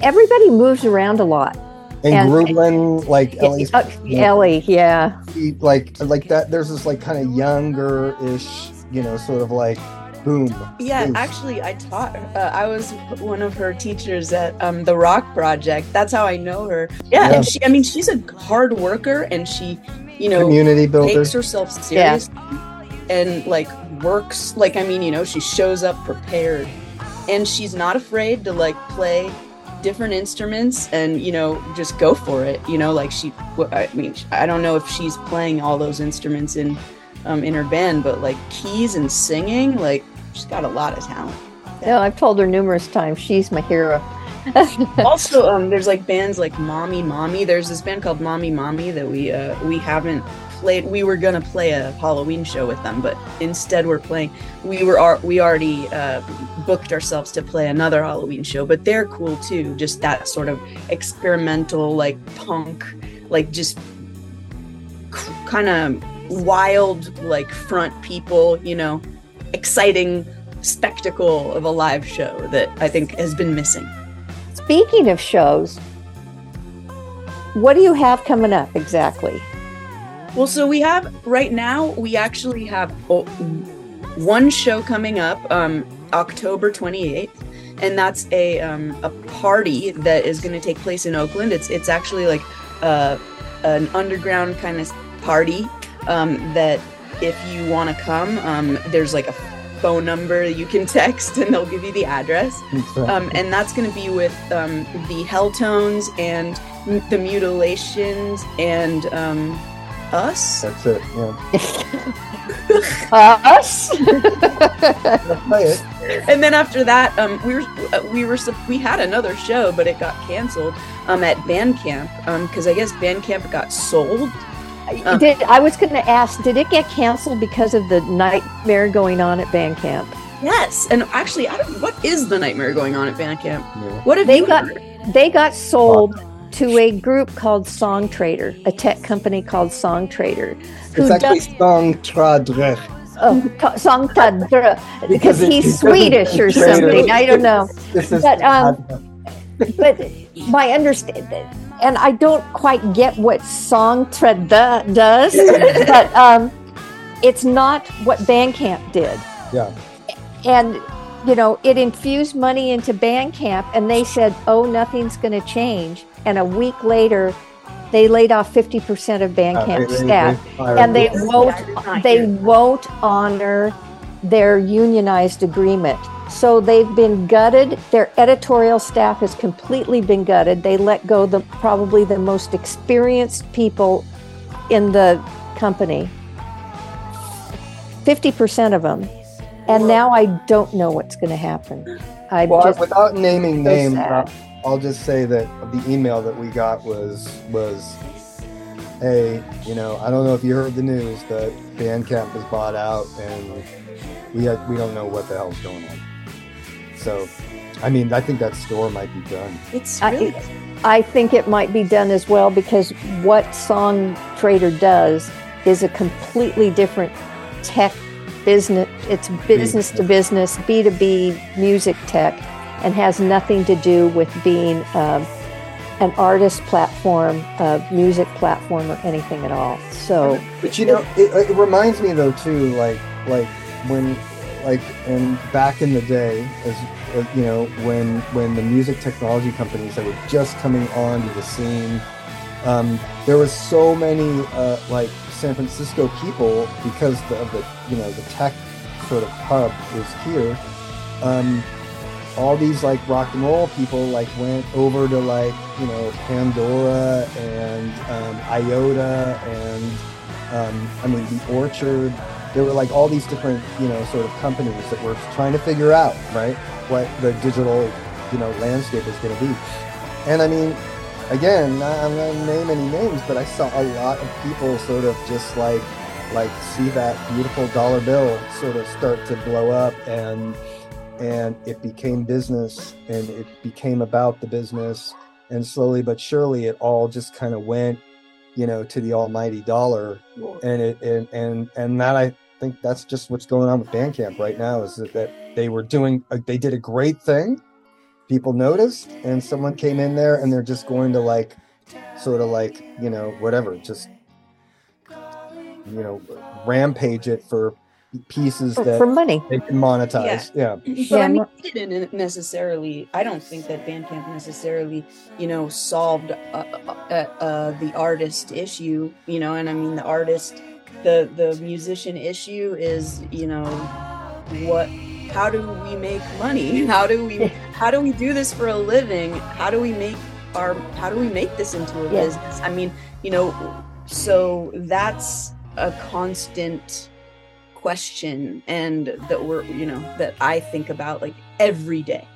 everybody moves around a lot. and, And- like Ellie's Uh, Ellie, yeah, like like that there's this like kind of younger ish you know sort of like boom Yeah, boost. actually, I taught. Uh, I was one of her teachers at um, the Rock Project. That's how I know her. Yeah, Yeah. and she. I mean, she's a hard worker, and she, you know, community builder takes herself seriously and like works. Like, I mean, you know, she shows up prepared, and she's not afraid to like play different instruments and you know just go for it you know like she i mean i don't know if she's playing all those instruments in um in her band but like keys and singing like she's got a lot of talent. No, I've told her numerous times she's my hero. also um there's like bands like mommy mommy. There's this band called mommy mommy that we uh we haven't played we were gonna play a halloween show with them but instead we're playing we were we already uh booked ourselves to play another halloween show but they're cool too just that sort of experimental like punk like just kind of wild like front people you know exciting spectacle of a live show that i think has been missing Speaking of shows, what do you have coming up exactly? Well, so we have right now, we actually have one show coming up um, October 28th, and that's a, um, a party that is going to take place in Oakland. It's, it's actually like uh, an underground kind of party um, that if you want to come, um, there's like a phone number you can text and they'll give you the address. Um, and that's going to be with um, the Helltones and the Mutilations and um, us. that's it yeah Us? And then after that, um, we were uh, we were we had another show, but it got canceled um, at Bandcamp because I guess Bandcamp got sold. Uh. did I was going to ask? Did it get canceled because of the nightmare going on at Bandcamp? Yes, and actually, I don't. What is the nightmare going on at Bandcamp? Yeah. What have They you got- heard? They got sold to a group called Songtradr, a tech company called Songtradr, who it's actually does song tradre oh, ta- Songtradr because Because he's Swedish or something. I don't know. this is But, um, but my understanding, and I don't quite get what song trada does, but um, it's not what Bandcamp did. yeah And you know, it infused money into Bandcamp, and they said, "Oh, nothing's going to change." And a week later, they laid off fifty percent of Uh, Bandcamp they- they- staff, they fired and they won't I did not they won't honor their unionized agreement. So they've been gutted. Their editorial staff has completely been gutted. They let go the probably the most experienced people in the company. 50% of them. And now I don't know what's going to happen. I well, just without naming names. I'll just say that the email that we got was was hey you know I don't know if you heard the news but Bandcamp is bought out and we had, we don't know what the hell's going on so I mean I think that store might be done It's I- really I think it might be done as well because what Song Trader does is a completely different tech business. It's business to business, B2B music tech, and has nothing to do with being um, an artist platform, a music platform, or anything at all. So, But you know, it, it reminds me though too, like like when like and back in the day, as you know, when when the music technology companies that were just coming onto the scene, um, there was so many uh, like San Francisco people because the, of the you know the tech sort of hub is here. Um, all these like rock and roll people like went over to like you know Pandora and um, Iota and um, I mean the Orchard there were like all these different you know sort of companies that were trying to figure out right what the digital you know landscape is going to be. And i mean again i'm not going to name any names but i saw a lot of people sort of just like like see that beautiful dollar bill sort of start to blow up and and it became business and it became about the business. And slowly but surely it all just kind of went you know to the almighty dollar. And it and and and that i think that's just what's going on with bandcamp right now is that, that they were doing a, they did a great thing people noticed and someone came in there and they're just going to like sort of like you know whatever just you know rampage it for pieces For, that for money. they can monetize yeah, But Yeah, I mean, no- it didn't necessarily. I don't think that Bandcamp necessarily, you know, solved uh, uh, uh, the artist issue. You know, and I mean the artist, the the musician issue is, you know, what? How do we make money? How do we how do we do this for a living? How do we make our how do we make this into a Yeah. business? I mean, you know, so that's a constant question and that we're you know that i think about like every day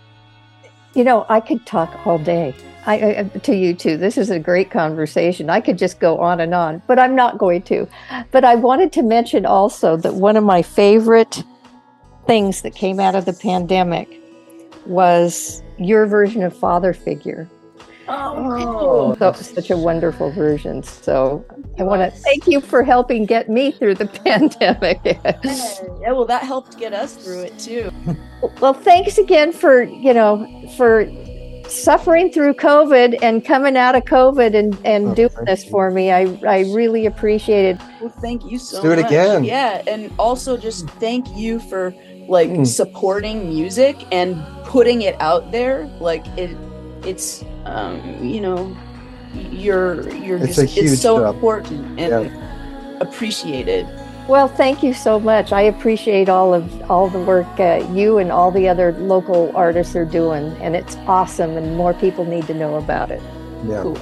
You know, I could talk all day. I, I to you too. This is a great conversation. I could just go on and on, but I'm not going to. But I wanted to mention also that one of my favorite things that came out of the pandemic was your version of father figure. Oh That was such a wonderful version. So I want to thank you for helping get me through the pandemic. yeah well that helped get us through it too Well, thanks again for, you know, for suffering through COVID and coming out of COVID and, and Oh, doing this you. for me. I, I really appreciate it. well thank you so do it much again. yeah and also just thank you for like Mm. supporting music and putting it out there like it it's um you know you're you're It's just it's so job. important and appreciated Well, thank you so much. I appreciate all of all the work uh, you and all the other local artists are doing, and it's awesome. And more people need to know about it. yeah. Cool.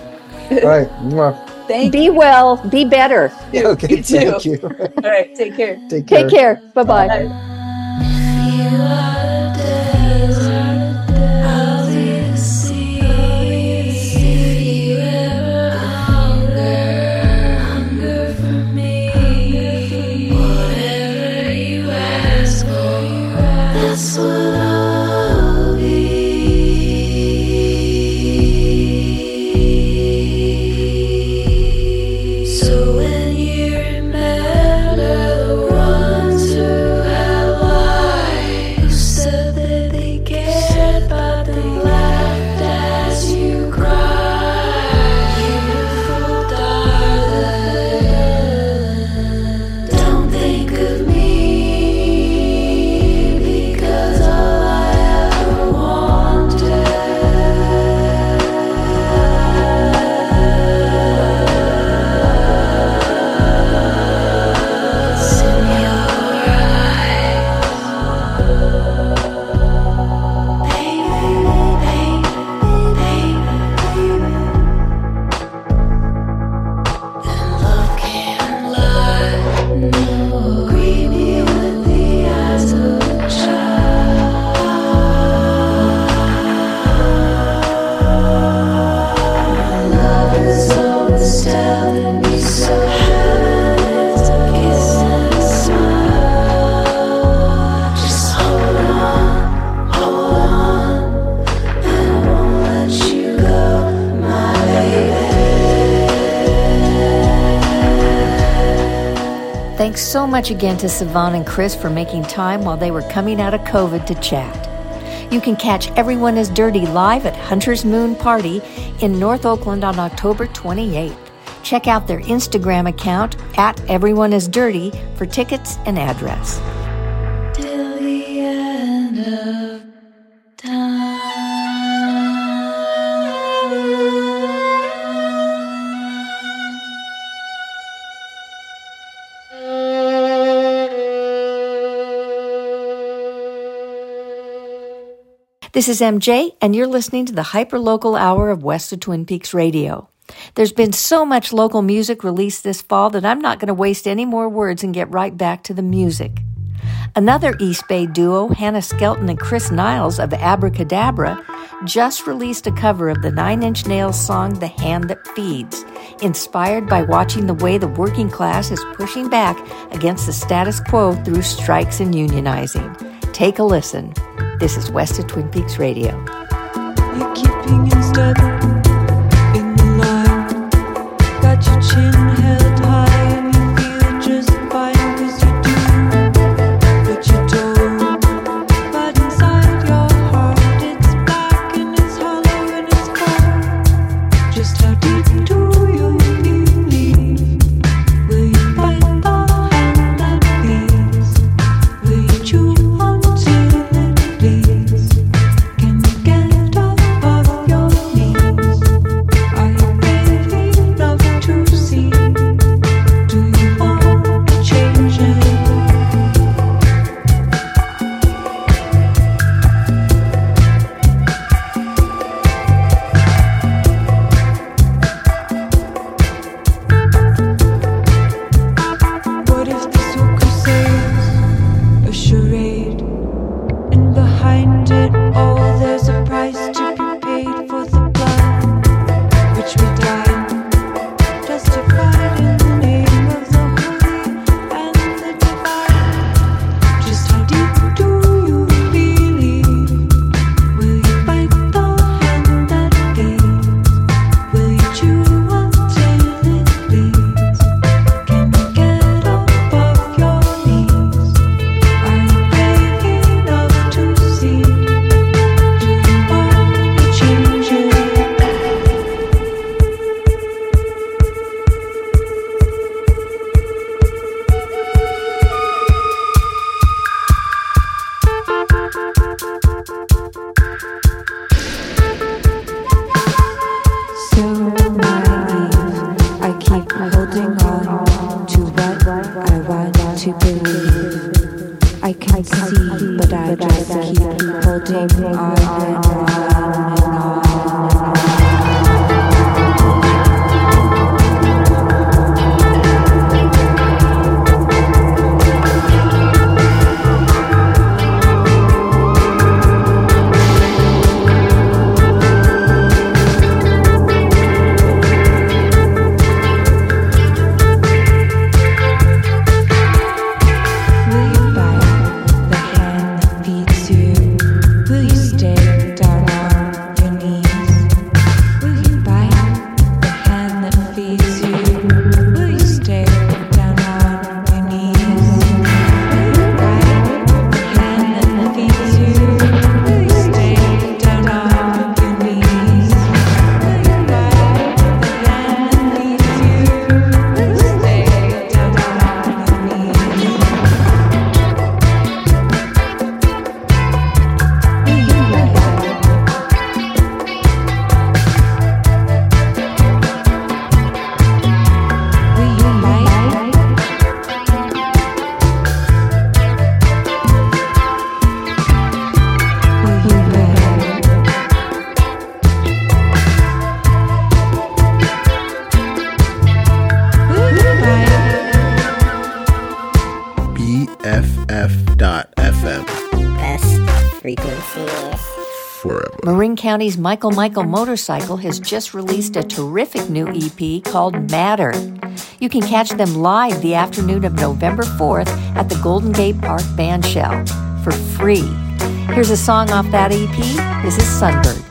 all right Mwah. thank Be well, be better. you okay you too thank you all right take care take care Take care. Bye bye. Thanks so much again to Sivan and Chris for making time while they were coming out of COVID to chat. You can catch Everyone is Dirty live at Hunter's Moon Party in North Oakland on October 28th. Check out their Instagram account at Everyone is Dirty for tickets and address. This is MJ, and you're listening to the Hyperlocal Hour of West of Twin Peaks Radio. There's been so much local music released this fall that I'm not going to waste any more words and get right back to the music. Another East Bay duo, Hannah Skelton and Chris Niles of Abracadabra, just released a cover of the Nine Inch Nails song The Hand That Feeds, inspired by watching the way the working class is pushing back against the status quo through strikes and unionizing. Take a listen. This is West of Twin Peaks Radio. You're keeping in step in the line. Got your chin County's Michael Michael Motorcycle has just released a terrific new EP called Matter. You can catch them live the afternoon of November 4th at the Golden Gate Park Bandshell for free. Here's a song off that EP. This is Sunbird.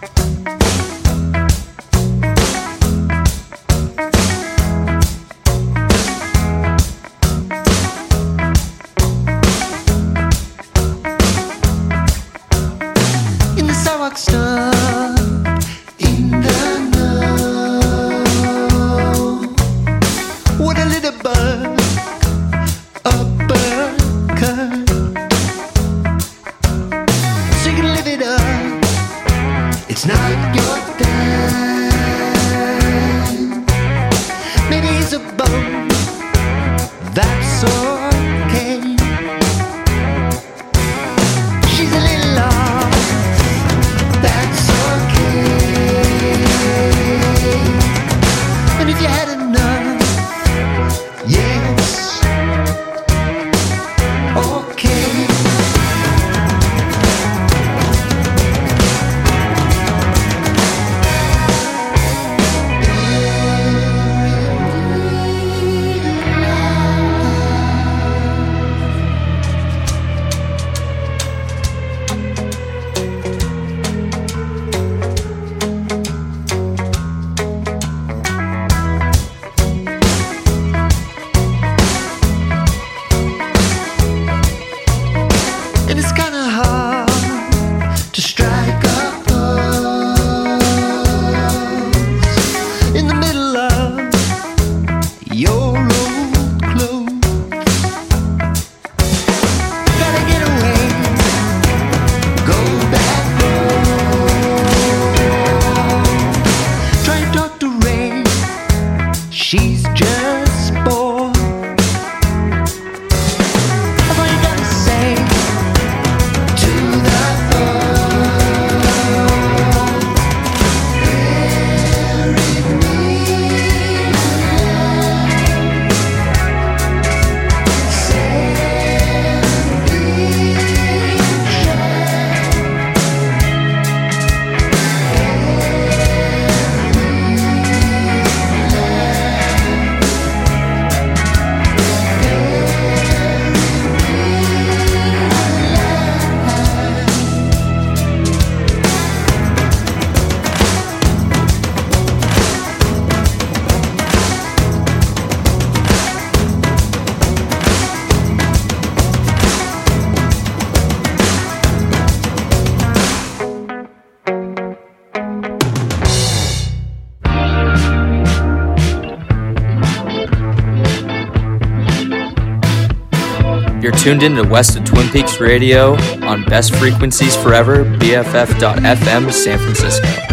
Tuned in to West of Twin Peaks Radio on Best Frequencies Forever, BFF.FM, San Francisco.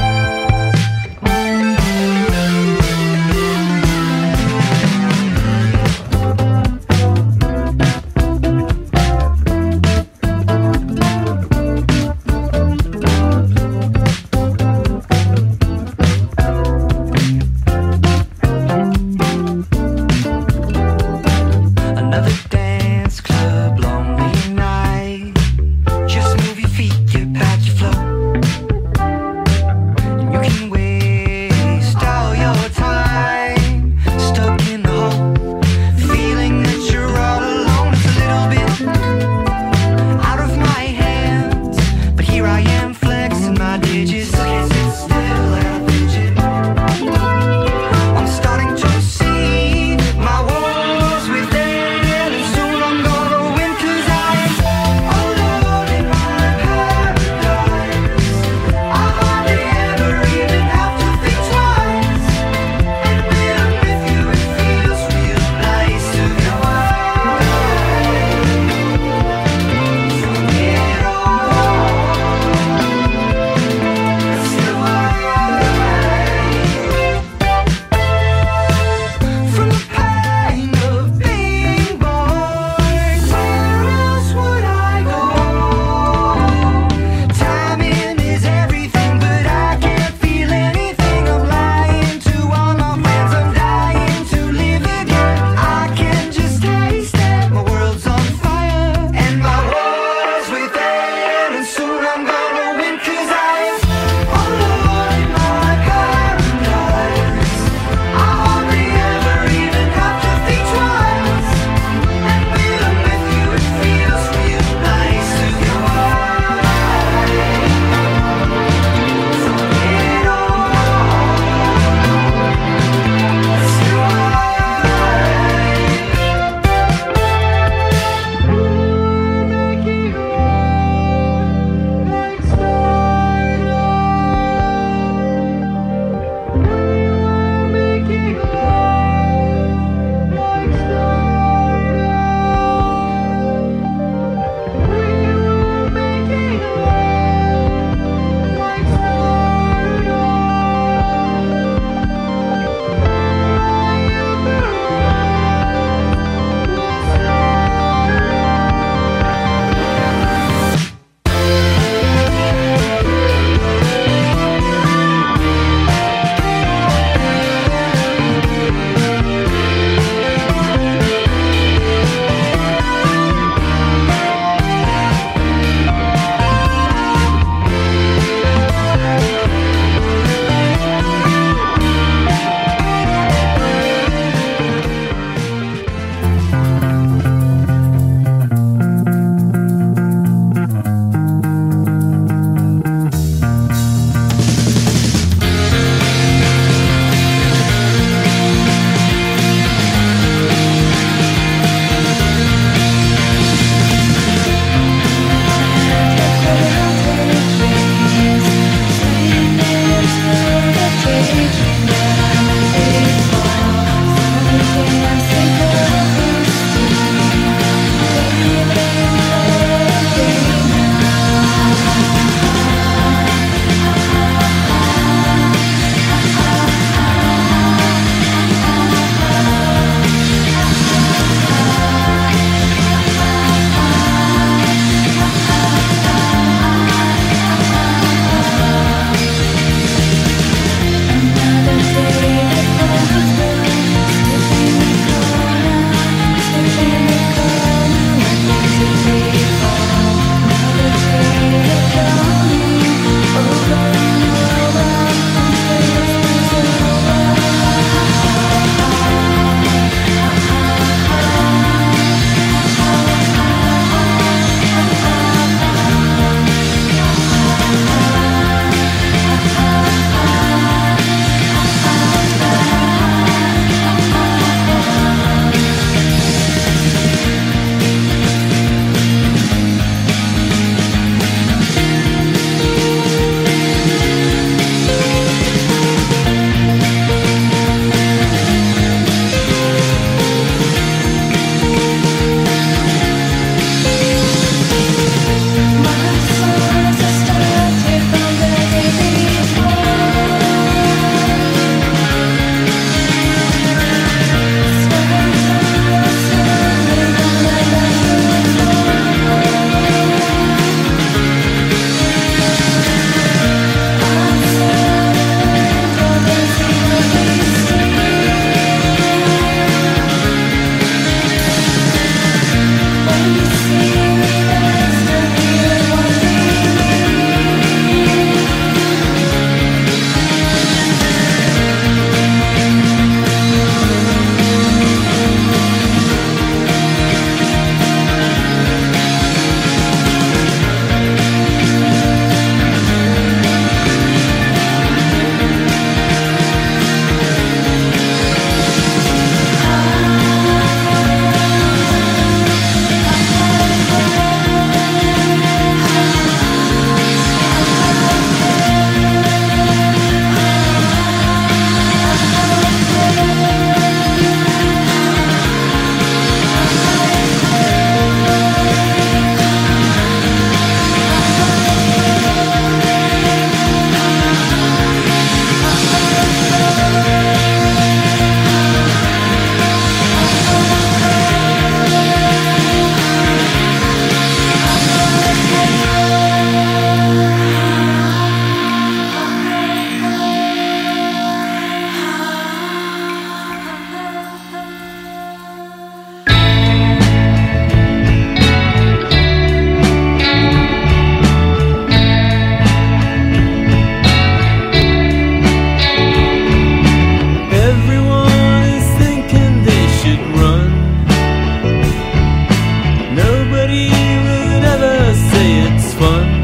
Nobody would ever say it's fun.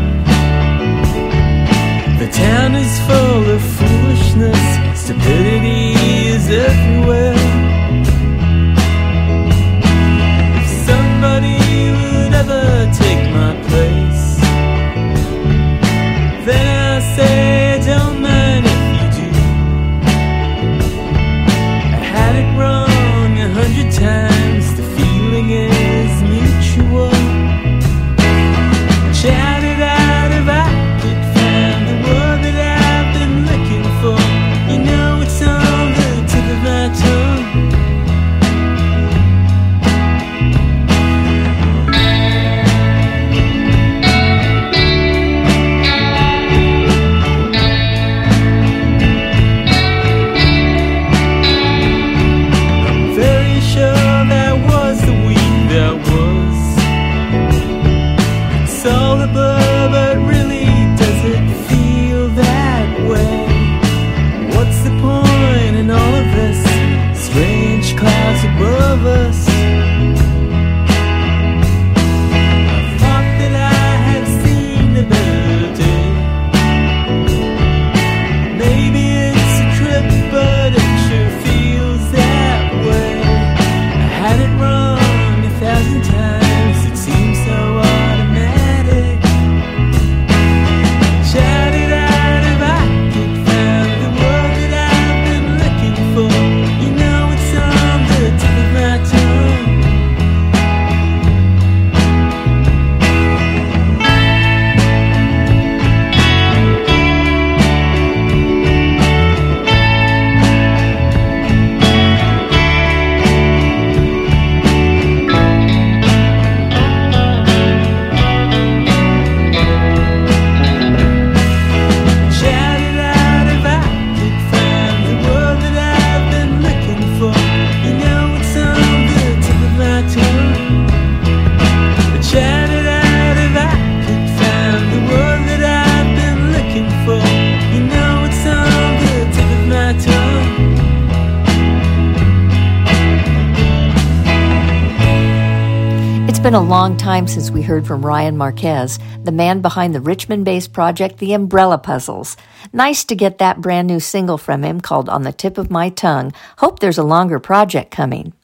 Time since we heard from Ryan Marquez, the man behind the Richmond based project The Umbrella Puzzles. Nice to get that brand new single from him called On the Tip of My Tongue. Hope there's a longer project coming.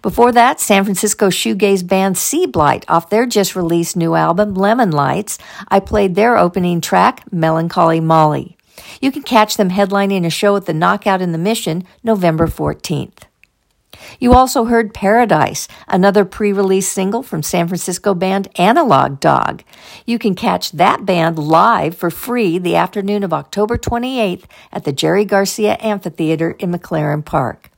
Before that, San Francisco shoegaze band Sea Blight off their just released new album Lemon Lights. I played their opening track, Melancholy Molly. You can catch them headlining a show at the Knockout in the Mission November 14th. You also heard Paradise, another pre release single from San Francisco band Analog Dog. You can catch that band live for free the afternoon of October 28th at the Jerry Garcia Amphitheater in McLaren Park.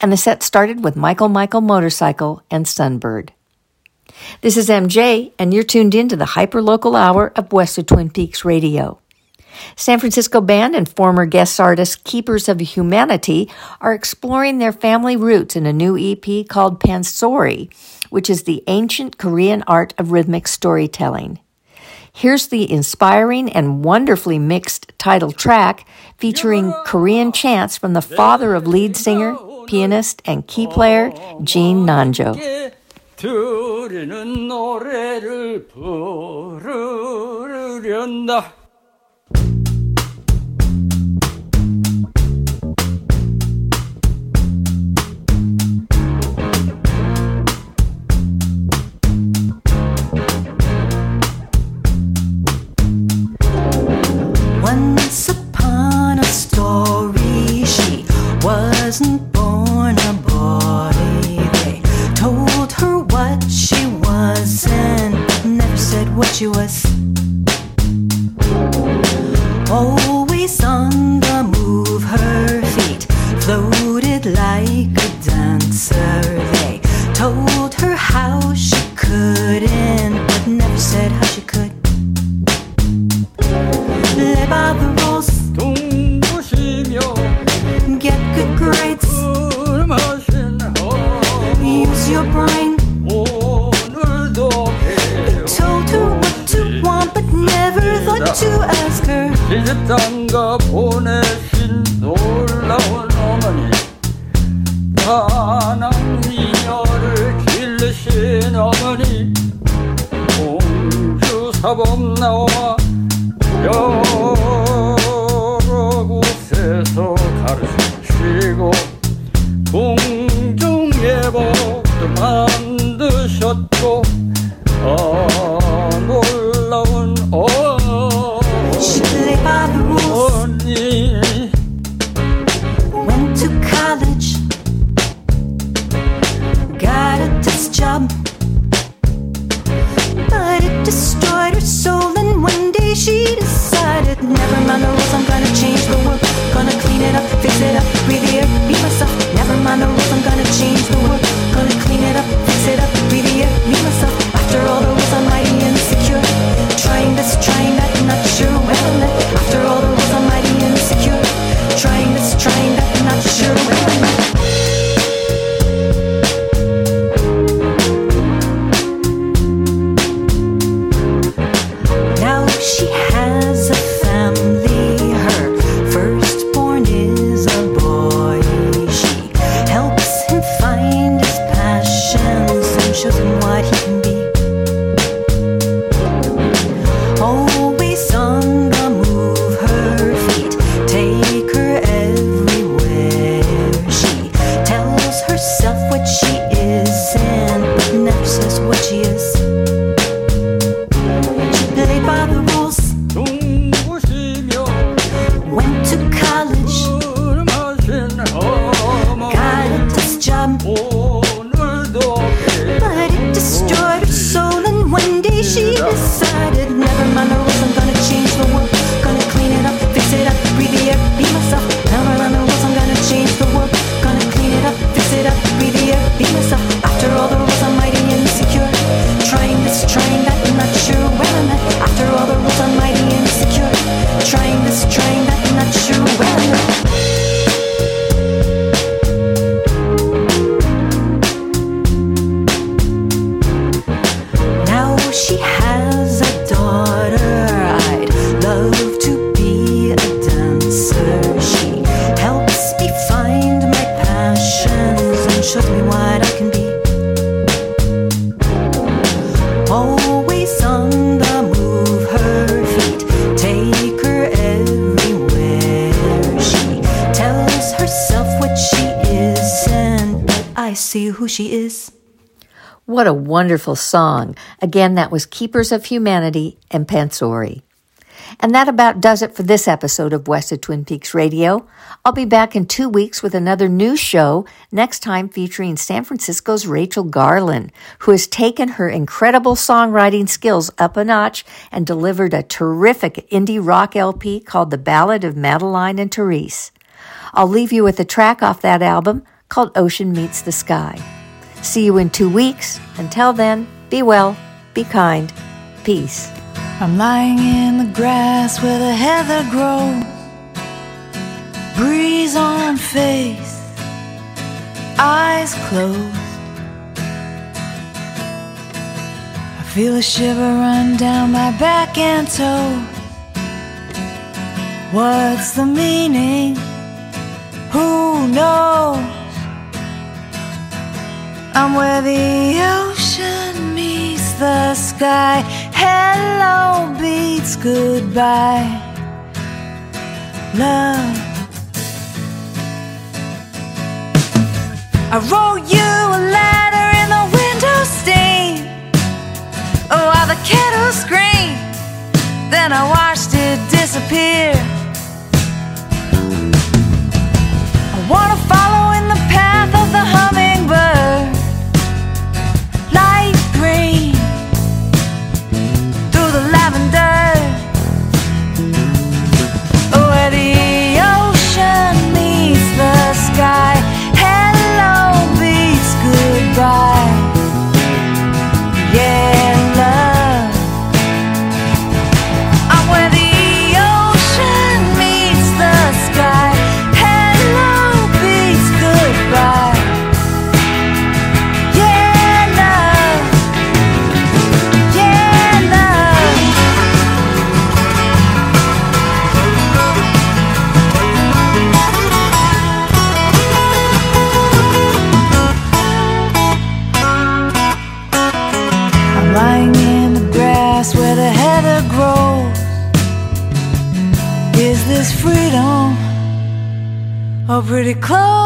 And the set started with Michael Michael Motorcycle and Sunbird. This is MJ, and you're tuned in to the hyperlocal hour of West of Twin Peaks Radio. San Francisco band and former guest artist Keepers of Humanity are exploring their family roots in a new EP called Pansori, which is the ancient Korean art of rhythmic storytelling. Here's the inspiring and wonderfully mixed title track featuring Korean chants from the father of lead singer, pianist, and key player Gene Nanjo. 들리는 노래를 부르련다 who she is. What a wonderful song. Again, that was Keepers of Humanity and Pansori. And that about does it for this episode of West of Twin Peaks Radio. I'll be back in two weeks with another new show, next time featuring San Francisco's Rachel Garland, who has taken her incredible songwriting skills up a notch and delivered a terrific indie rock LP called The Ballad of Madeline and Therese. I'll leave you with a track off that album called Ocean Meets the Sky. See you in two weeks. Until then, be well, be kind, peace. I'm lying in the grass where the heather grows. Breeze on face, eyes closed. I feel a shiver run down my back and toes. What's the meaning? Who knows? I'm where the ocean meets the sky. Hello beats goodbye. Love. I wrote you a letter in the window stain. Oh, while the kettle screamed. Then I watched it disappear. I wanna follow in the path close?